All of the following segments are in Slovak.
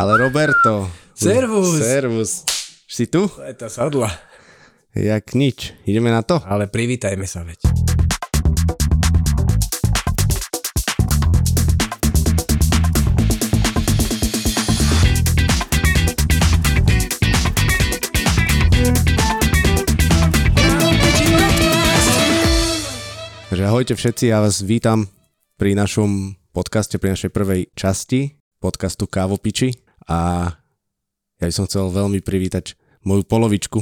Ale Roberto. Servus. Servus. Si tu? To je tá sadla. Jak nič. Ideme na to? Ale privítajme sa veď. Takže ahojte všetci, ja vás vítam pri našom podcaste, pri našej prvej časti podcastu Kávopiči a ja by som chcel veľmi privítať moju polovičku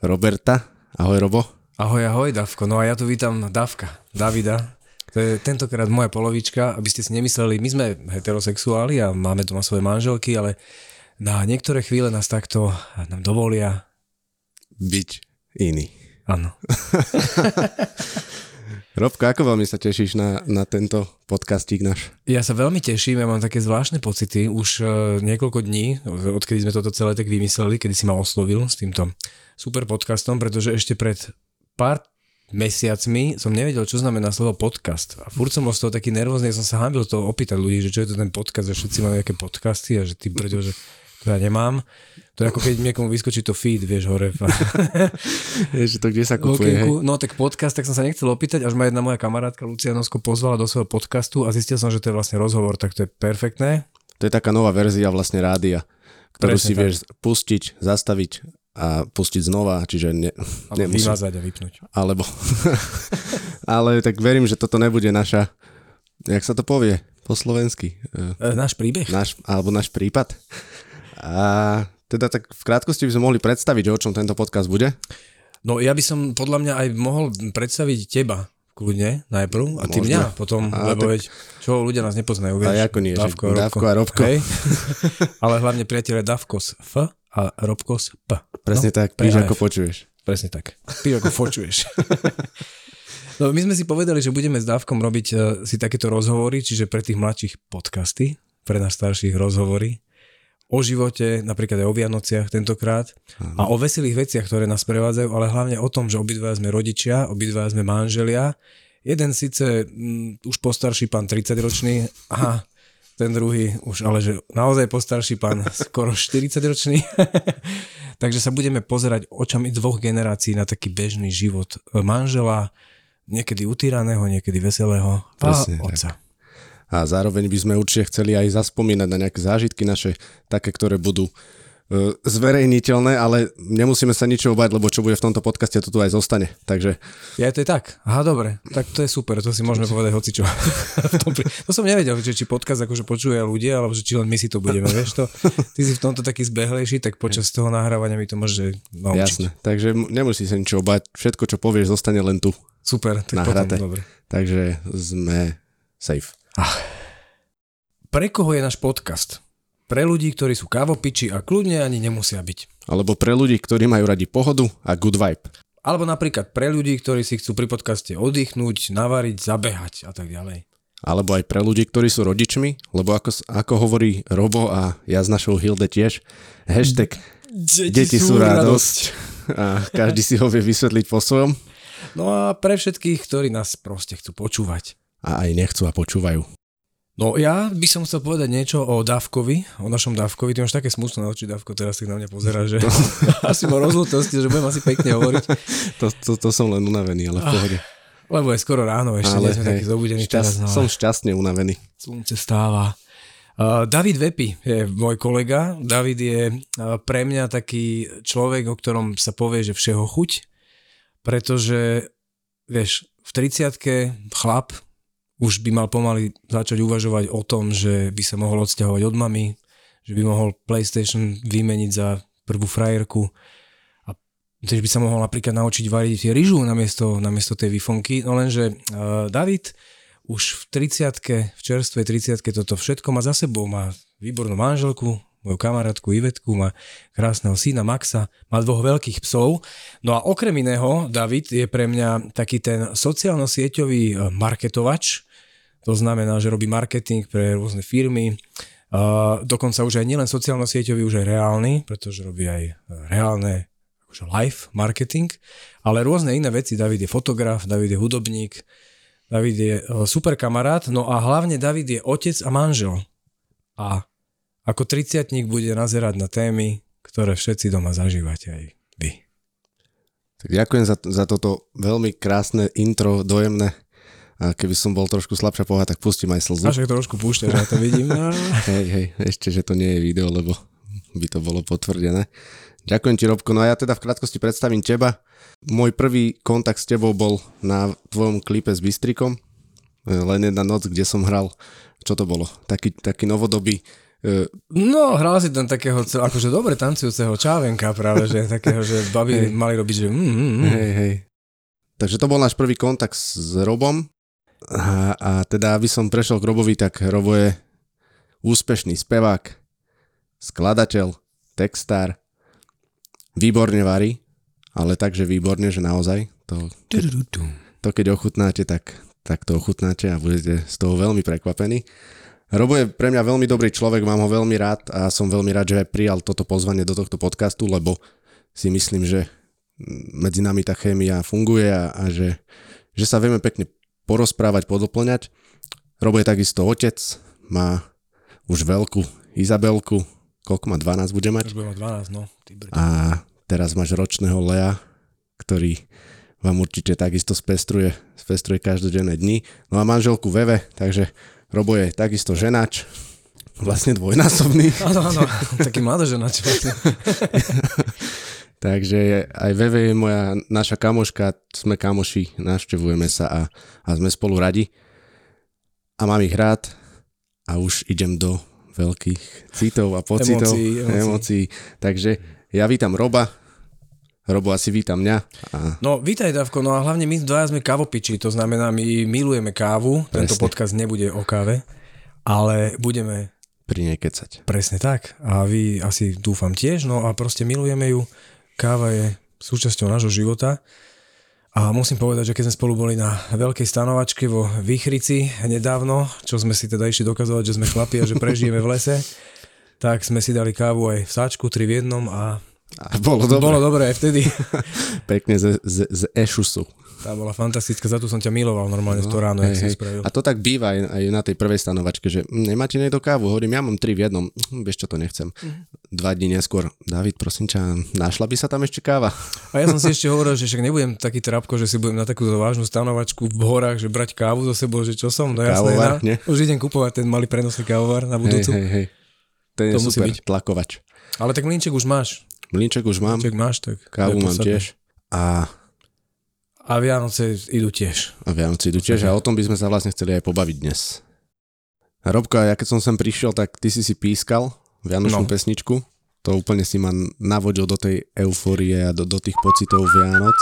Roberta. Ahoj Robo. Ahoj, ahoj Davko. No a ja tu vítam Davka, Davida. To je tentokrát moja polovička, aby ste si nemysleli, my sme heterosexuáli a máme doma svoje manželky, ale na niektoré chvíle nás takto nám dovolia. Byť iný. Áno. Robko, ako veľmi sa tešíš na, na tento podcastík náš? Ja sa veľmi teším, ja mám také zvláštne pocity. Už uh, niekoľko dní, odkedy sme toto celé tak vymysleli, kedy si ma oslovil s týmto super podcastom, pretože ešte pred pár mesiacmi som nevedel, čo znamená slovo podcast. A furt som bol z toho taký nervózny, som sa hábil to opýtať ľudí, že čo je to ten podcast, že všetci majú nejaké podcasty a že ty brdel, že to ja nemám. To je ako keď niekomu vyskočí to feed, vieš, hore. Vieš, to kde sa kupuje, hej? No tak podcast, tak som sa nechcel opýtať, až ma jedna moja kamarátka Lucianosko pozvala do svojho podcastu a zistil som, že to je vlastne rozhovor, tak to je perfektné. To je taká nová verzia vlastne rádia, ktorú Presne si tak. vieš pustiť, zastaviť a pustiť znova, čiže ne, Alebo nemusí- vymazať a vypnúť. Alebo... Ale tak verím, že toto nebude naša... Jak sa to povie? Po slovensky. E, náš príbeh? Náš, alebo náš prípad. A teda tak v krátkosti by sme mohli predstaviť, o čom tento podcast bude. No ja by som podľa mňa aj mohol predstaviť teba kľudne najprv a ty Možno. mňa potom, A lebo tak- veď čo ľudia nás nepoznajú, vieš. A ako nie, že Davko, Davko a Robko. Hej. Ale hlavne priateľe Davko z F a Robko z P. Presne no, tak, píš ako počuješ. Presne tak. Ty ako fočuješ. No my sme si povedali, že budeme s Dávkom robiť uh, si takéto rozhovory, čiže pre tých mladších podcasty, pre nás starších rozhovory o živote, napríklad aj o Vianociach tentokrát a o veselých veciach, ktoré nás prevádzajú, ale hlavne o tom, že obidva sme rodičia, obidva sme manželia. Jeden síce mm, už postarší pán 30-ročný, aha, ten druhý už ale že naozaj postarší pán skoro 40-ročný. Takže sa budeme pozerať očami dvoch generácií na taký bežný život manžela, niekedy utíraného, niekedy veselého a Presne tak. A zároveň by sme určite chceli aj zaspomínať na nejaké zážitky naše, také, ktoré budú e, zverejniteľné, ale nemusíme sa ničoho bať, lebo čo bude v tomto podcaste, to tu aj zostane. Takže Ja to je tak. Aha, dobre. Tak to je super, to si môžeme povedať hocičo. To som nevedel, že či podcast akože počujú aj ľudia, alebo že či len my si to budeme, vieš to. Ty si v tomto taký zbehlejší, tak počas toho nahrávania mi to môže naučiť. jasné. Takže nemusí sa ničoho bať. Všetko, čo povieš, zostane len tu. Super, tak Nahraté. potom, dobre. Takže sme safe. Pre koho je náš podcast? Pre ľudí, ktorí sú kávopiči a kľudne ani nemusia byť. Alebo pre ľudí, ktorí majú radi pohodu a good vibe. Alebo napríklad pre ľudí, ktorí si chcú pri podcaste oddychnúť, navariť, zabehať a tak ďalej. Alebo aj pre ľudí, ktorí sú rodičmi, lebo ako, ako hovorí Robo a ja s našou Hilde tiež, hashtag deti sú radosť a každý si ho vie vysvetliť po svojom No a pre všetkých, ktorí nás proste chcú počúvať. A aj nechcú a počúvajú. No ja by som chcel povedať niečo o Dávkovi, o našom Dávkovi. Ty máš také smutné oči, Dávko, teraz tak na mňa pozera, že asi ma rozlutosti, že budem asi pekne hovoriť, To, to, to som len unavený, ale v pohode. lebo je skoro ráno, ešte nie sme hej, takí zobudení šťast- teraz. No, Som šťastne unavený. Slunce stáva. Uh, David Vepi je môj kolega. David je uh, pre mňa taký človek, o ktorom sa povie, že všeho chuť, pretože, vieš, v 30 chlap už by mal pomaly začať uvažovať o tom, že by sa mohol odsťahovať od mamy, že by mohol PlayStation vymeniť za prvú frajerku a že by sa mohol napríklad naučiť variť ryžu namiesto, namiesto tej vifonky. No lenže uh, David už v 30 v čerstvej 30 toto všetko má za sebou. Má výbornú manželku, moju kamarátku Ivetku, má krásneho syna Maxa, má dvoch veľkých psov. No a okrem iného, David je pre mňa taký ten sociálno-sieťový e, marketovač, to znamená, že robí marketing pre rôzne firmy, Uh, dokonca už aj nielen sociálno-sieťový, už aj reálny, pretože robí aj e, reálne akože live marketing, ale rôzne iné veci. David je fotograf, David je hudobník, David je e, super kamarát, no a hlavne David je otec a manžel. A ako triciatník bude nazerať na témy, ktoré všetci doma zažívate aj vy. Tak ďakujem za, za toto veľmi krásne intro, dojemné. A keby som bol trošku slabšia poha, tak pustím aj slzu. Až trošku púšťaš, ja to vidím. No. hej, hej, ešte, že to nie je video, lebo by to bolo potvrdené. Ďakujem ti, Robko. No a ja teda v krátkosti predstavím teba. Môj prvý kontakt s tebou bol na tvojom klipe s Bystrikom. Len jedna noc, kde som hral, čo to bolo? Taký, taký novodobý e, No, hral si tam takého, akože dobre tancujúceho čávenka práve, že takého, že baby hey. mali robiť, že mm, mm, mm. Hej, hej. Takže to bol náš prvý kontakt s Robom. A, a teda, aby som prešiel k Robovi, tak Robo je úspešný spevák, skladateľ, textár, výborne varí, ale takže výborne, že naozaj to, keď, to keď ochutnáte, tak, tak to ochutnáte a budete z toho veľmi prekvapení. Robo je pre mňa veľmi dobrý človek, mám ho veľmi rád a som veľmi rád, že aj prijal toto pozvanie do tohto podcastu, lebo si myslím, že medzi nami tá chémia funguje a, a že, že sa vieme pekne porozprávať, podoplňať. Robo je takisto otec, má už veľkú Izabelku, koľko má, 12 bude mať? Už bude mať 12, no. A teraz máš ročného Lea, ktorý vám určite takisto spestruje, spestruje každodenné dni. No a manželku Veve, takže Robo je takisto ženač, vlastne dvojnásobný. Áno, áno, taký mladoženač. Vlastne. Takže aj Veve je moja naša kamoška, sme kamoši, navštevujeme sa a, a sme spolu radi. A mám ich rád a už idem do veľkých citov a pocitov, emócií. emócií. Takže ja vítam Roba, Robo asi vítam mňa. A... No vítaj Davko, no a hlavne my dvaja sme kávopiči, to znamená my milujeme kávu, Presne. tento podcast nebude o káve, ale budeme pri nej kecať. Presne tak a vy asi dúfam tiež, no a proste milujeme ju káva je súčasťou nášho života. A musím povedať, že keď sme spolu boli na veľkej stanovačke vo Výchrici nedávno, čo sme si teda išli dokazovať, že sme chlapi a že prežijeme v lese, tak sme si dali kávu aj v sáčku, tri v jednom a, a bolo dobre. Bolo dobre aj vtedy. Pekne z, z, z ešusu. Tá bola fantastická, za to som ťa miloval normálne no, to ráno, hej, hej. spravil. A to tak býva aj, aj na tej prvej stanovačke, že hm, nemáte niekto kávu? Hovorím, ja mám tri v jednom. Hm, vieš čo, to nechcem. Mm. Dva dní neskôr, David, prosím ťa, našla by sa tam ešte káva? A ja som si ešte hovoril, že však nebudem taký trapko, že si budem na takú vážnu stanovačku v horách, že brať kávu zo sebou, že čo som, no jasné, na, už idem kupovať ten malý prenosný kávovar na budúcu. Hej, hej, hej. To je musí super, byť. tlakovač. Ale tak mlinček už máš. Mlinček už mám. Mlinček máš, tak. Kávu mám tiež. A a Vianoce idú tiež. A Vianoce idú tiež a o tom by sme sa vlastne chceli aj pobaviť dnes. Robko, ja keď som sem prišiel, tak ty si si pískal Vianočnú no. pesničku. To úplne si ma navodil do tej eufórie a do, do tých pocitov Vianoc.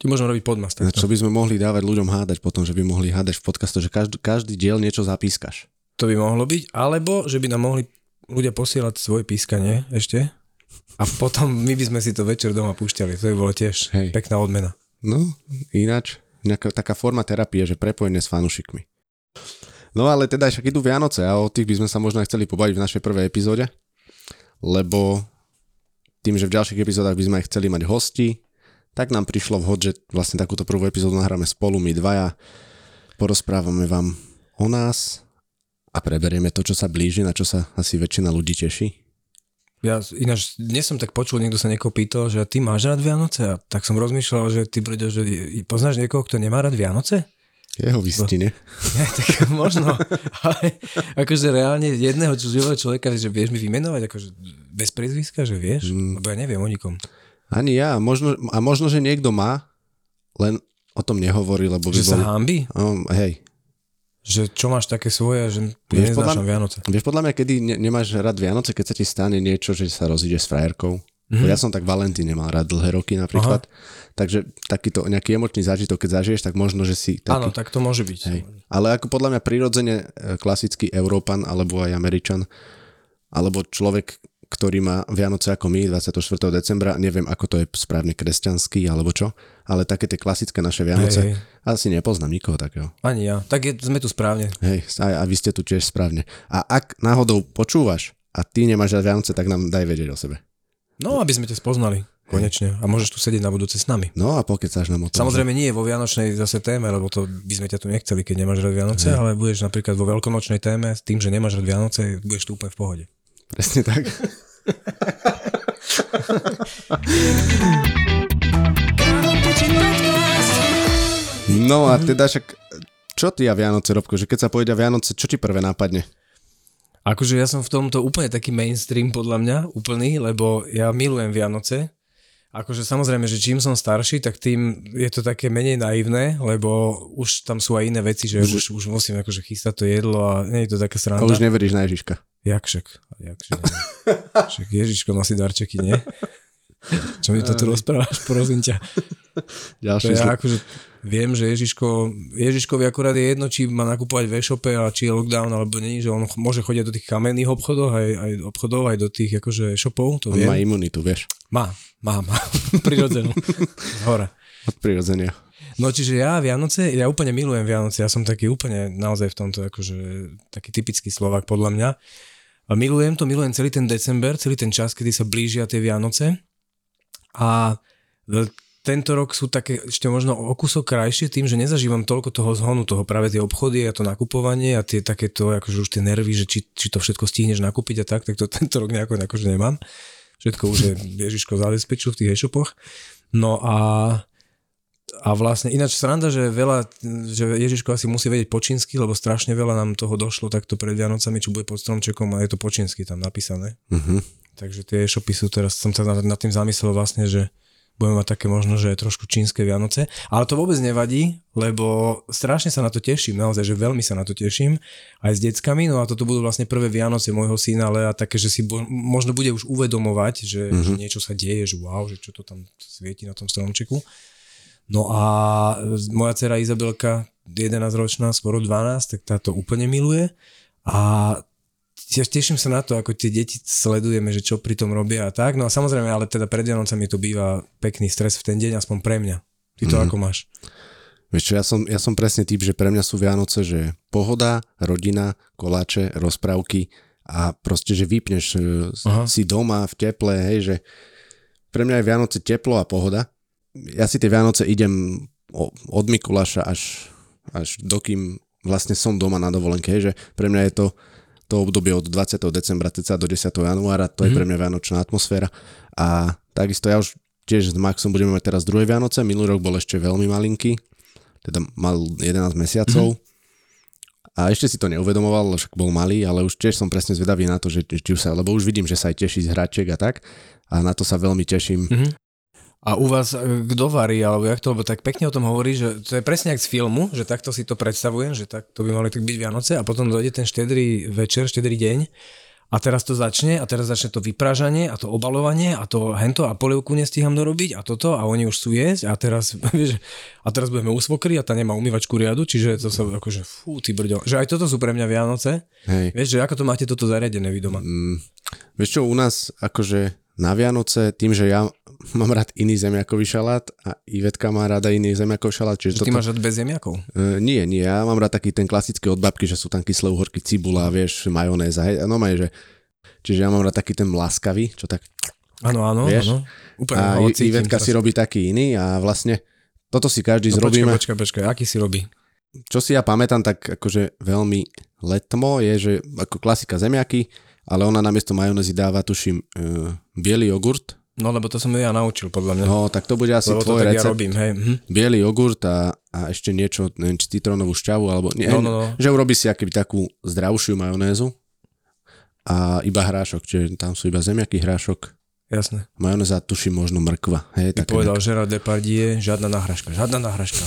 Ti môžem robiť podmas. Takto. Čo by sme mohli dávať ľuďom hádať potom, že by mohli hádať v podcastu, že každý, každý diel niečo zapískaš. To by mohlo byť, alebo že by nám mohli ľudia posielať svoje pískanie ešte a potom my by sme si to večer doma púšťali. To by bolo tiež Hej. pekná odmena. No, ináč, nejaká taká forma terapie, že prepojenie s fanúšikmi. No ale teda však idú Vianoce a o tých by sme sa možno aj chceli pobaviť v našej prvej epizóde, lebo tým, že v ďalších epizódach by sme aj chceli mať hosti, tak nám prišlo vhod, že vlastne takúto prvú epizódu nahráme spolu my dvaja, porozprávame vám o nás a preberieme to, čo sa blíži, na čo sa asi väčšina ľudí teší. Ja ináč dnes som tak počul, niekto sa niekoho pýtal, že ty máš rád Vianoce? A tak som rozmýšľal, že ty bude, že poznáš niekoho, kto nemá rád Vianoce? Jeho vystine. Ja, tak možno. Ale akože reálne jedného živého človeka, že vieš mi vymenovať, akože bez priezviska, že vieš? Mm. Lebo ja neviem o nikom. Ani ja. Možno, a možno, že niekto má, len o tom nehovorí, lebo by Že boli... sa hámbi? Um, hej, že čo máš také svoje, že vieš podľa, Vianoce. Vieš podľa mňa, kedy ne, nemáš rád Vianoce, keď sa ti stane niečo, že sa rozíde s frajerkou. Mm-hmm. Ja som tak Valentín nemal rád dlhé roky napríklad. Aha. Takže takýto nejaký emočný zážitok, keď zažiješ, tak možno, že si taký... Áno, tak to môže byť. Hej. Ale ako podľa mňa prirodzene e, klasický Európan alebo aj Američan alebo človek, ktorý má Vianoce ako my 24. decembra, neviem ako to je správne kresťanský alebo čo, ale také tie klasické naše Vianoce, hej, hej. asi nepoznám nikoho takého. Ani ja, tak je, sme tu správne. Hej, a, a vy ste tu tiež správne. A ak náhodou počúvaš a ty nemáš Vianoce, tak nám daj vedieť o sebe. No, aby sme ťa spoznali. konečne. A môžeš tu sedieť na budúce s nami. No a pokecáš nám o tom. Samozrejme nie je vo Vianočnej zase téme, lebo to by sme ťa tu nechceli, keď nemáš rád Vianoce, Hej. ale budeš napríklad vo veľkonočnej téme, s tým, že nemáš rád Vianoce, budeš tu úplne v pohode. Presne tak. No a teda však, čo ty a Vianoce, Robko, že keď sa povedia Vianoce, čo ti prvé nápadne? Akože ja som v tomto úplne taký mainstream podľa mňa, úplný, lebo ja milujem Vianoce. Akože samozrejme, že čím som starší, tak tým je to také menej naivné, lebo už tam sú aj iné veci, že už, už musím akože chystať to jedlo a nie je to také sranda. už neveríš na Ježiška. Jak však? Jak však, Ježiško nosí darčeky, nie? Čo mi to tu rozprávaš, prosím ťa? To Ďalšie ja zl- akože viem, že Ježiško, Ježiškovi akurát je jedno, či má nakupovať v e-shope a či je lockdown alebo nie, že on môže chodiť do tých kamenných obchodov, aj, aj obchodov, aj do tých akože e-shopov, to On má viem. imunitu, vieš, Má, má, má, prirodzenú, z hora. od prirodzenia. No čiže ja Vianoce, ja úplne milujem Vianoce, ja som taký úplne naozaj v tomto akože taký typický Slovak podľa mňa. A milujem to, milujem celý ten december, celý ten čas, kedy sa blížia tie Vianoce. A e, tento rok sú také ešte možno o kusok krajšie tým, že nezažívam toľko toho zhonu, toho práve tie obchody a to nakupovanie a tie takéto, akože už tie nervy, že či, či to všetko stihneš nakúpiť a tak, tak to tento rok nejako akože nemám. Všetko už je Ježiško zabezpečil v tých e-shopoch. No a a vlastne ináč sranda, že veľa, že Ježiško asi musí vedieť po čínsky, lebo strašne veľa nám toho došlo takto pred Vianocami, čo bude pod stromčekom a je to po čínsky tam napísané. Uh-huh. Takže tie e-shopy sú teraz, som sa nad, nad tým zamyslel vlastne, že budeme mať také možno, že trošku čínske Vianoce. Ale to vôbec nevadí, lebo strašne sa na to teším, naozaj, že veľmi sa na to teším. Aj s deckami, no a toto budú vlastne prvé Vianoce môjho syna Lea, také, že si bo, možno bude už uvedomovať, že, mm-hmm. že niečo sa deje, že wow, že čo to tam svieti na tom stromčeku. No a moja dcera Izabelka, 11-ročná, skoro 12, tak táto úplne miluje. A ja teším sa na to, ako tie deti sledujeme, že čo pri tom robia a tak. No a samozrejme, ale teda pred Vianocami to býva pekný stres v ten deň, aspoň pre mňa. Ty to mm. ako máš? Vieš čo, ja som, ja som presne typ, že pre mňa sú Vianoce, že pohoda, rodina, koláče, rozprávky a proste, že vypneš, e, Aha. si doma v teple, hej, že pre mňa je Vianoce teplo a pohoda. Ja si tie Vianoce idem od Mikuláša až, až dokým vlastne som doma na dovolenke, hej, že pre mňa je to to obdobie od 20. decembra cca do 10. januára, to je pre mňa vianočná atmosféra a takisto ja už tiež s Maxom budeme mať teraz druhé Vianoce, minulý rok bol ešte veľmi malinký, teda mal 11 mesiacov a ešte si to neuvedomoval, však bol malý, ale už tiež som presne zvedavý na to, že či už sa, lebo už vidím, že sa aj teší z hračiek a tak a na to sa veľmi teším. Mhm. A u vás e, kto varí, alebo jak to, lebo tak pekne o tom hovorí, že to je presne jak z filmu, že takto si to predstavujem, že tak to by mali tak byť Vianoce a potom dojde ten štedrý večer, štedrý deň a teraz to začne a teraz začne to vypražanie a to obalovanie a to hento a polievku nestíham dorobiť a toto a oni už sú jesť a teraz, vieš, a teraz budeme u svokry a tá nemá umývačku riadu, čiže to sa akože fú, ty brďo, že aj toto sú pre mňa Vianoce. Hej. Vieš, že ako to máte toto zariadené vy doma? Mm, vieš čo, u nás akože na Vianoce, tým, že ja mám rád iný zemiakový šalát a Ivetka má rada iný zemiakový šalát, čiže Že ty toto... máš rád bez zemiakov? Uh, nie, nie, ja mám rád taký ten klasický od babky, že sú tam kyslé uhorky, cibula, vieš, majonéza, hej, no maj, že Čiže ja mám rád taký ten laskavý, čo tak... Áno, áno, áno. Úplne A cítim Ivetka si robí taký iný a vlastne toto si každý No, zrobíme. počkaj, počkaj, aký si robí? Čo si ja pamätám, tak akože veľmi letmo je, že ako klasika zemiaky, ale ona namiesto majonézy dáva, tuším, uh, biely jogurt. No lebo to som ja naučil, podľa mňa. No, tak to bude asi lebo to tvoj tak recept. ja robím, hej. Mhm. Bielý jogurt a, a ešte niečo, neviem, či citrónovú šťavu, alebo nie, No, no, no. že urobí si akýby takú zdravšiu majonézu a iba hrášok, čiže tam sú iba zemiaky, hrášok, Jasné. majonéza, tuším možno mrkva. Hej, Ty také povedal Gerard Depardieu, žiadna nahražka, žiadna nahražka.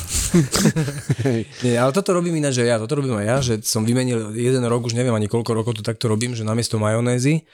Nie, ale toto robím ináč, že ja, toto robím aj ja, že som vymenil jeden rok, už neviem ani koľko rokov to takto robím, že namiesto majonézy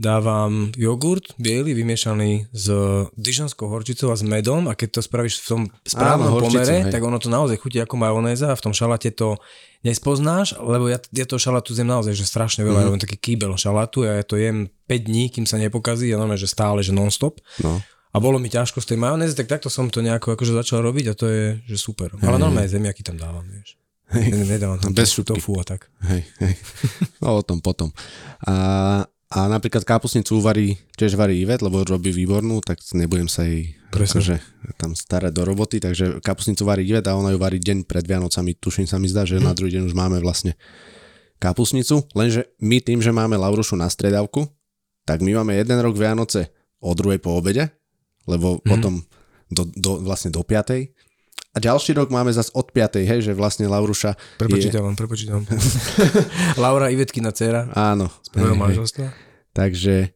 dávam jogurt biely vymiešaný s dižonskou horčicou a s medom a keď to spravíš v tom správnom Áno, horčicu, pomere, hej. tak ono to naozaj chutí ako majonéza a v tom šalate to nespoznáš, lebo ja, ja toho šalátu zjem naozaj, že strašne veľa, mm-hmm. ja taký kýbel šalátu a ja to jem 5 dní, kým sa nepokazí, ja normálne, že stále, že non-stop. No. A bolo mi ťažko z tej majonézy, tak takto som to nejako akože začal robiť a to je, že super. Ale normálne zemiaky tam dávam, vieš. Ne- Nedávam tam Bez tofu a tak. Hej, hej. No o tom potom. A A napríklad kapusnicu varí, tiež varí Ivet, lebo robí výbornú, tak nebudem sa jej akože, tam starať do roboty, takže kapusnicu varí Ivet a ona ju varí deň pred Vianocami, tuším sa mi zdá, že hm. na druhý deň už máme vlastne kapusnicu, lenže my tým, že máme Laurušu na stredavku, tak my máme jeden rok Vianoce o druhej po obede, lebo hm. potom do, do, vlastne do piatej a ďalší rok máme zase od 5. hej, že vlastne Lauruša Prepočítavam, je... prepočítavam. Laura Ivetkina dcera. Áno. Z prvého manželstva. Takže,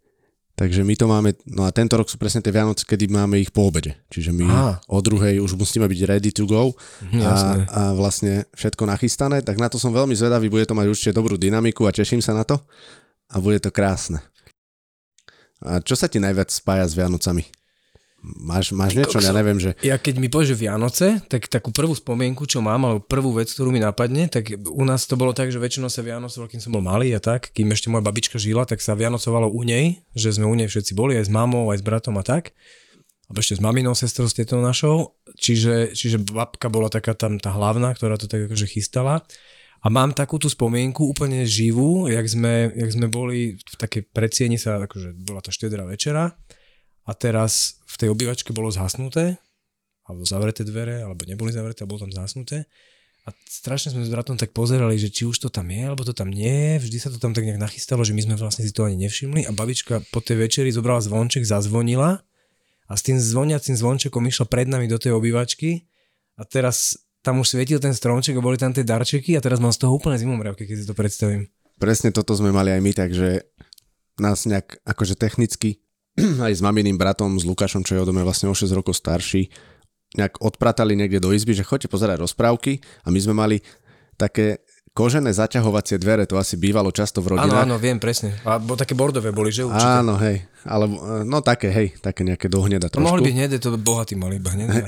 takže my to máme, no a tento rok sú presne tie Vianoce, kedy máme ich po obede. Čiže my Aha. o druhej už musíme byť ready to go mhm, a, a vlastne všetko nachystané, tak na to som veľmi zvedavý, bude to mať určite dobrú dynamiku a teším sa na to a bude to krásne. A čo sa ti najviac spája s Vianocami? Máš, máš niečo, ja neviem, že... Ja keď mi povieš Vianoce, tak takú prvú spomienku, čo mám, alebo prvú vec, ktorú mi napadne, tak u nás to bolo tak, že väčšinou sa Vianoce, kým som bol malý a tak, kým ešte moja babička žila, tak sa Vianocovalo u nej, že sme u nej všetci boli, aj s mamou, aj s bratom a tak. A ešte s maminou, sestrou, s tetou našou. Čiže, čiže babka bola taká tam tá hlavná, ktorá to tak akože chystala. A mám takú tú spomienku úplne živú, jak sme, jak sme boli v takej predsieni sa, akože bola to štedrá večera a teraz v tej obývačke bolo zhasnuté, alebo zavreté dvere, alebo neboli zavreté, a bolo tam zhasnuté. A strašne sme s bratom tak pozerali, že či už to tam je, alebo to tam nie. Vždy sa to tam tak nejak nachystalo, že my sme vlastne si to ani nevšimli. A babička po tej večeri zobrala zvonček, zazvonila a s tým zvoniacím zvončekom išla pred nami do tej obývačky a teraz tam už svietil ten stromček a boli tam tie darčeky a teraz mám z toho úplne zimomriavky, keď si to predstavím. Presne toto sme mali aj my, takže nás nejak akože technicky aj s maminým bratom, s Lukášom, čo je odo mňa vlastne o 6 rokov starší, nejak odpratali niekde do izby, že choďte pozerať rozprávky a my sme mali také kožené zaťahovacie dvere, to asi bývalo často v rodinách. Áno, áno, viem presne. A bo také bordové boli, že určite? Áno, hej. Alebo, no také, hej, také nejaké dohneda trošku. mohli byť hnedé, to bohatí mali iba hnedé.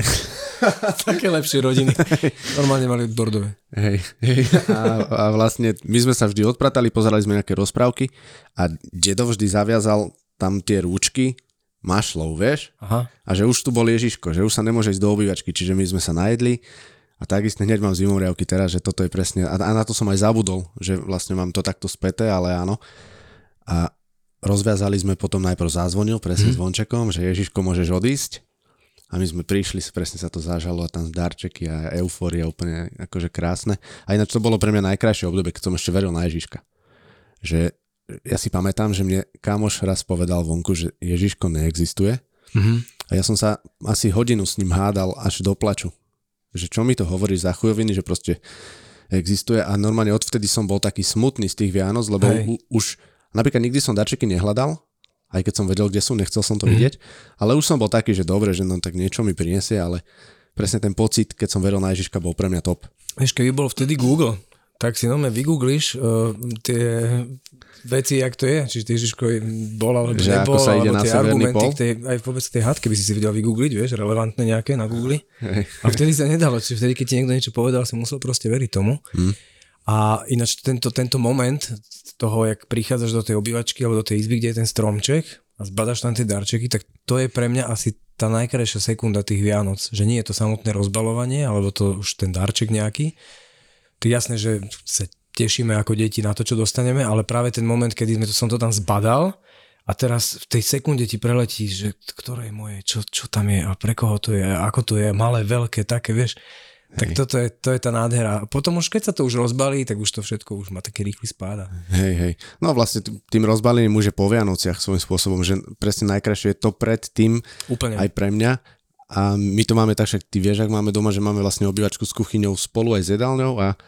také lepšie rodiny. Normálne mali bordové. Hej, hej. A, a vlastne my sme sa vždy odpratali, pozerali sme nejaké rozprávky a dedo vždy zaviazal tam tie rúčky mašlou, vieš? Aha. A že už tu bol Ježiško, že už sa nemôže ísť do obývačky, čiže my sme sa najedli a takisto hneď mám zimomriavky teraz, že toto je presne, a, a na to som aj zabudol, že vlastne mám to takto späté, ale áno. A rozviazali sme potom najprv zázvonil presne hmm. s vončekom, že Ježiško môžeš odísť. A my sme prišli, presne sa to zažalo a tam darčeky a eufória úplne akože krásne. A ináč to bolo pre mňa najkrajšie obdobie, keď som ešte veril na Ježiška. Že ja si pamätám, že mne kamoš raz povedal vonku, že Ježiško neexistuje. Mm-hmm. A ja som sa asi hodinu s ním hádal až do plaču. Že čo mi to hovorí za chujoviny, že proste existuje a normálne odvtedy som bol taký smutný z tých Vianoc, lebo u, už napríklad nikdy som darčeky nehľadal, aj keď som vedel, kde sú, nechcel som to mm-hmm. vidieť, ale už som bol taký, že dobre, že no tak niečo mi prinesie, ale presne ten pocit, keď som veril na Ježiška, bol pre mňa top. Vieš, keby bol vtedy Google, tak si nome vygoogliš uh, tie veci, jak to je, či Ježiško bol alebo že nebol, sa ide alebo tie argumenty pol? tej, aj vôbec tej hádke by si si vedel vygoogliť, vieš, relevantné nejaké na Google. A vtedy sa nedalo, čiže vtedy, keď ti niekto niečo povedal, si musel proste veriť tomu. Hmm. A ináč tento, tento moment toho, jak prichádzaš do tej obývačky alebo do tej izby, kde je ten stromček a zbadaš tam tie darčeky, tak to je pre mňa asi tá najkrajšia sekunda tých Vianoc. Že nie je to samotné rozbalovanie, alebo to už ten darček nejaký. To jasné, že sa tešíme ako deti na to, čo dostaneme, ale práve ten moment, kedy sme to, som to tam zbadal a teraz v tej sekunde ti preletí, že ktoré je moje, čo, čo tam je a pre koho to je, ako to je, malé, veľké, také, vieš. Hej. Tak toto je, to je tá nádhera. Potom už keď sa to už rozbalí, tak už to všetko už má taký rýchly spáda. Hej, hej. No vlastne tým rozbalením už je po Vianociach svojím spôsobom, že presne najkrajšie je to pred tým Úplne. aj pre mňa. A my to máme tak, však ty vieš, ak máme doma, že máme vlastne obývačku s kuchyňou spolu aj s jedálňou a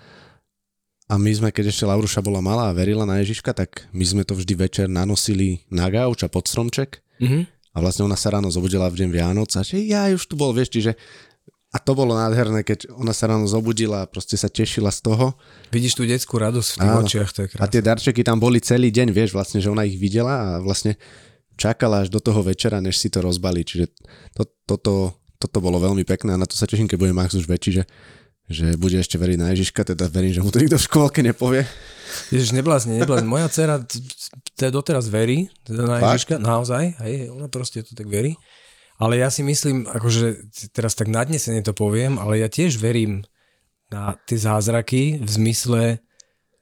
a my sme, keď ešte Lauruša bola malá a verila na Ježiška, tak my sme to vždy večer nanosili na gauč a pod stromček. Mm-hmm. A vlastne ona sa ráno zobudila v deň Vianoc a že ja už tu bol, vieš, čiže a to bolo nádherné, keď ona sa ráno zobudila a proste sa tešila z toho. Vidíš tú detskú radosť v tých Áno. očiach, to je krásne. A tie darčeky tam boli celý deň, vieš, vlastne, že ona ich videla a vlastne čakala až do toho večera, než si to rozbalí. Čiže to, toto, toto bolo veľmi pekné a na to sa teším, keď bude Max už väčší, že že bude ešte veriť na Ježiška, teda verím, že mu to nikto v škôlke nepovie. Ježiš, neblázni, neblázni. Moja dcera teda doteraz verí teda na Ježiška, naozaj, hej, ona proste to tak verí. Ale ja si myslím, akože teraz tak nadnesene to poviem, ale ja tiež verím na tie zázraky v zmysle,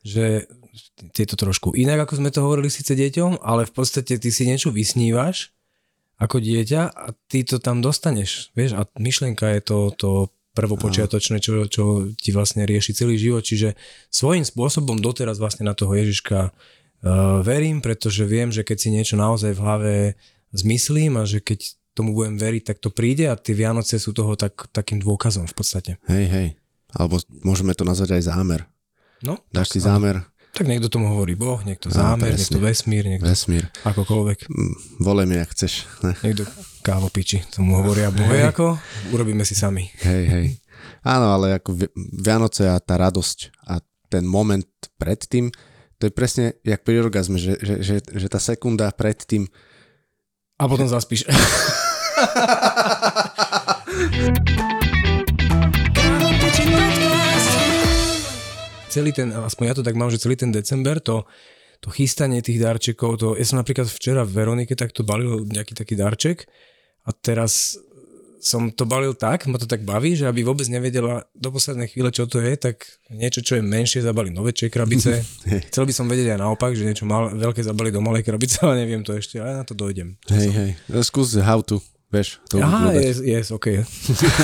že je to trošku inak, ako sme to hovorili síce deťom, ale v podstate ty si niečo vysnívaš ako dieťa a ty to tam dostaneš, vieš, a myšlienka je to, to prvopočiatočné, čo, čo ti vlastne rieši celý život, čiže svojím spôsobom doteraz vlastne na toho Ježiška uh, verím, pretože viem, že keď si niečo naozaj v hlave zmyslím a že keď tomu budem veriť, tak to príde a tie Vianoce sú toho tak, takým dôkazom v podstate. Hej, hej. Alebo môžeme to nazvať aj zámer. No. Dáš si zámer. Tak niekto tomu hovorí Boh, niekto zámer, no, niekto vesmír, niekto vesmír. akokoľvek. Mm, volem, jak chceš. Ne? Niekto kávopiči, tomu hovoria Boh ako, urobíme si sami. Hej, hej. Áno, ale ako Vianoce a tá radosť a ten moment predtým, to je presne jak pri orgazme, že, že, že, že tá sekunda predtým... A potom zaspíš. celý ten, aspoň ja to tak mám, že celý ten december, to, to chystanie tých darčekov, to, ja som napríklad včera v Veronike takto balil nejaký taký darček a teraz som to balil tak, ma to tak baví, že aby vôbec nevedela do poslednej chvíle, čo to je, tak niečo, čo je menšie, zabali do väčšej krabice. Chcel by som vedieť aj naopak, že niečo mal, veľké zabali do malej krabice, ale neviem to ešte, ale na to dojdem. Hej, hej, skús how to. Vieš, to Aha, yes, yes, okay.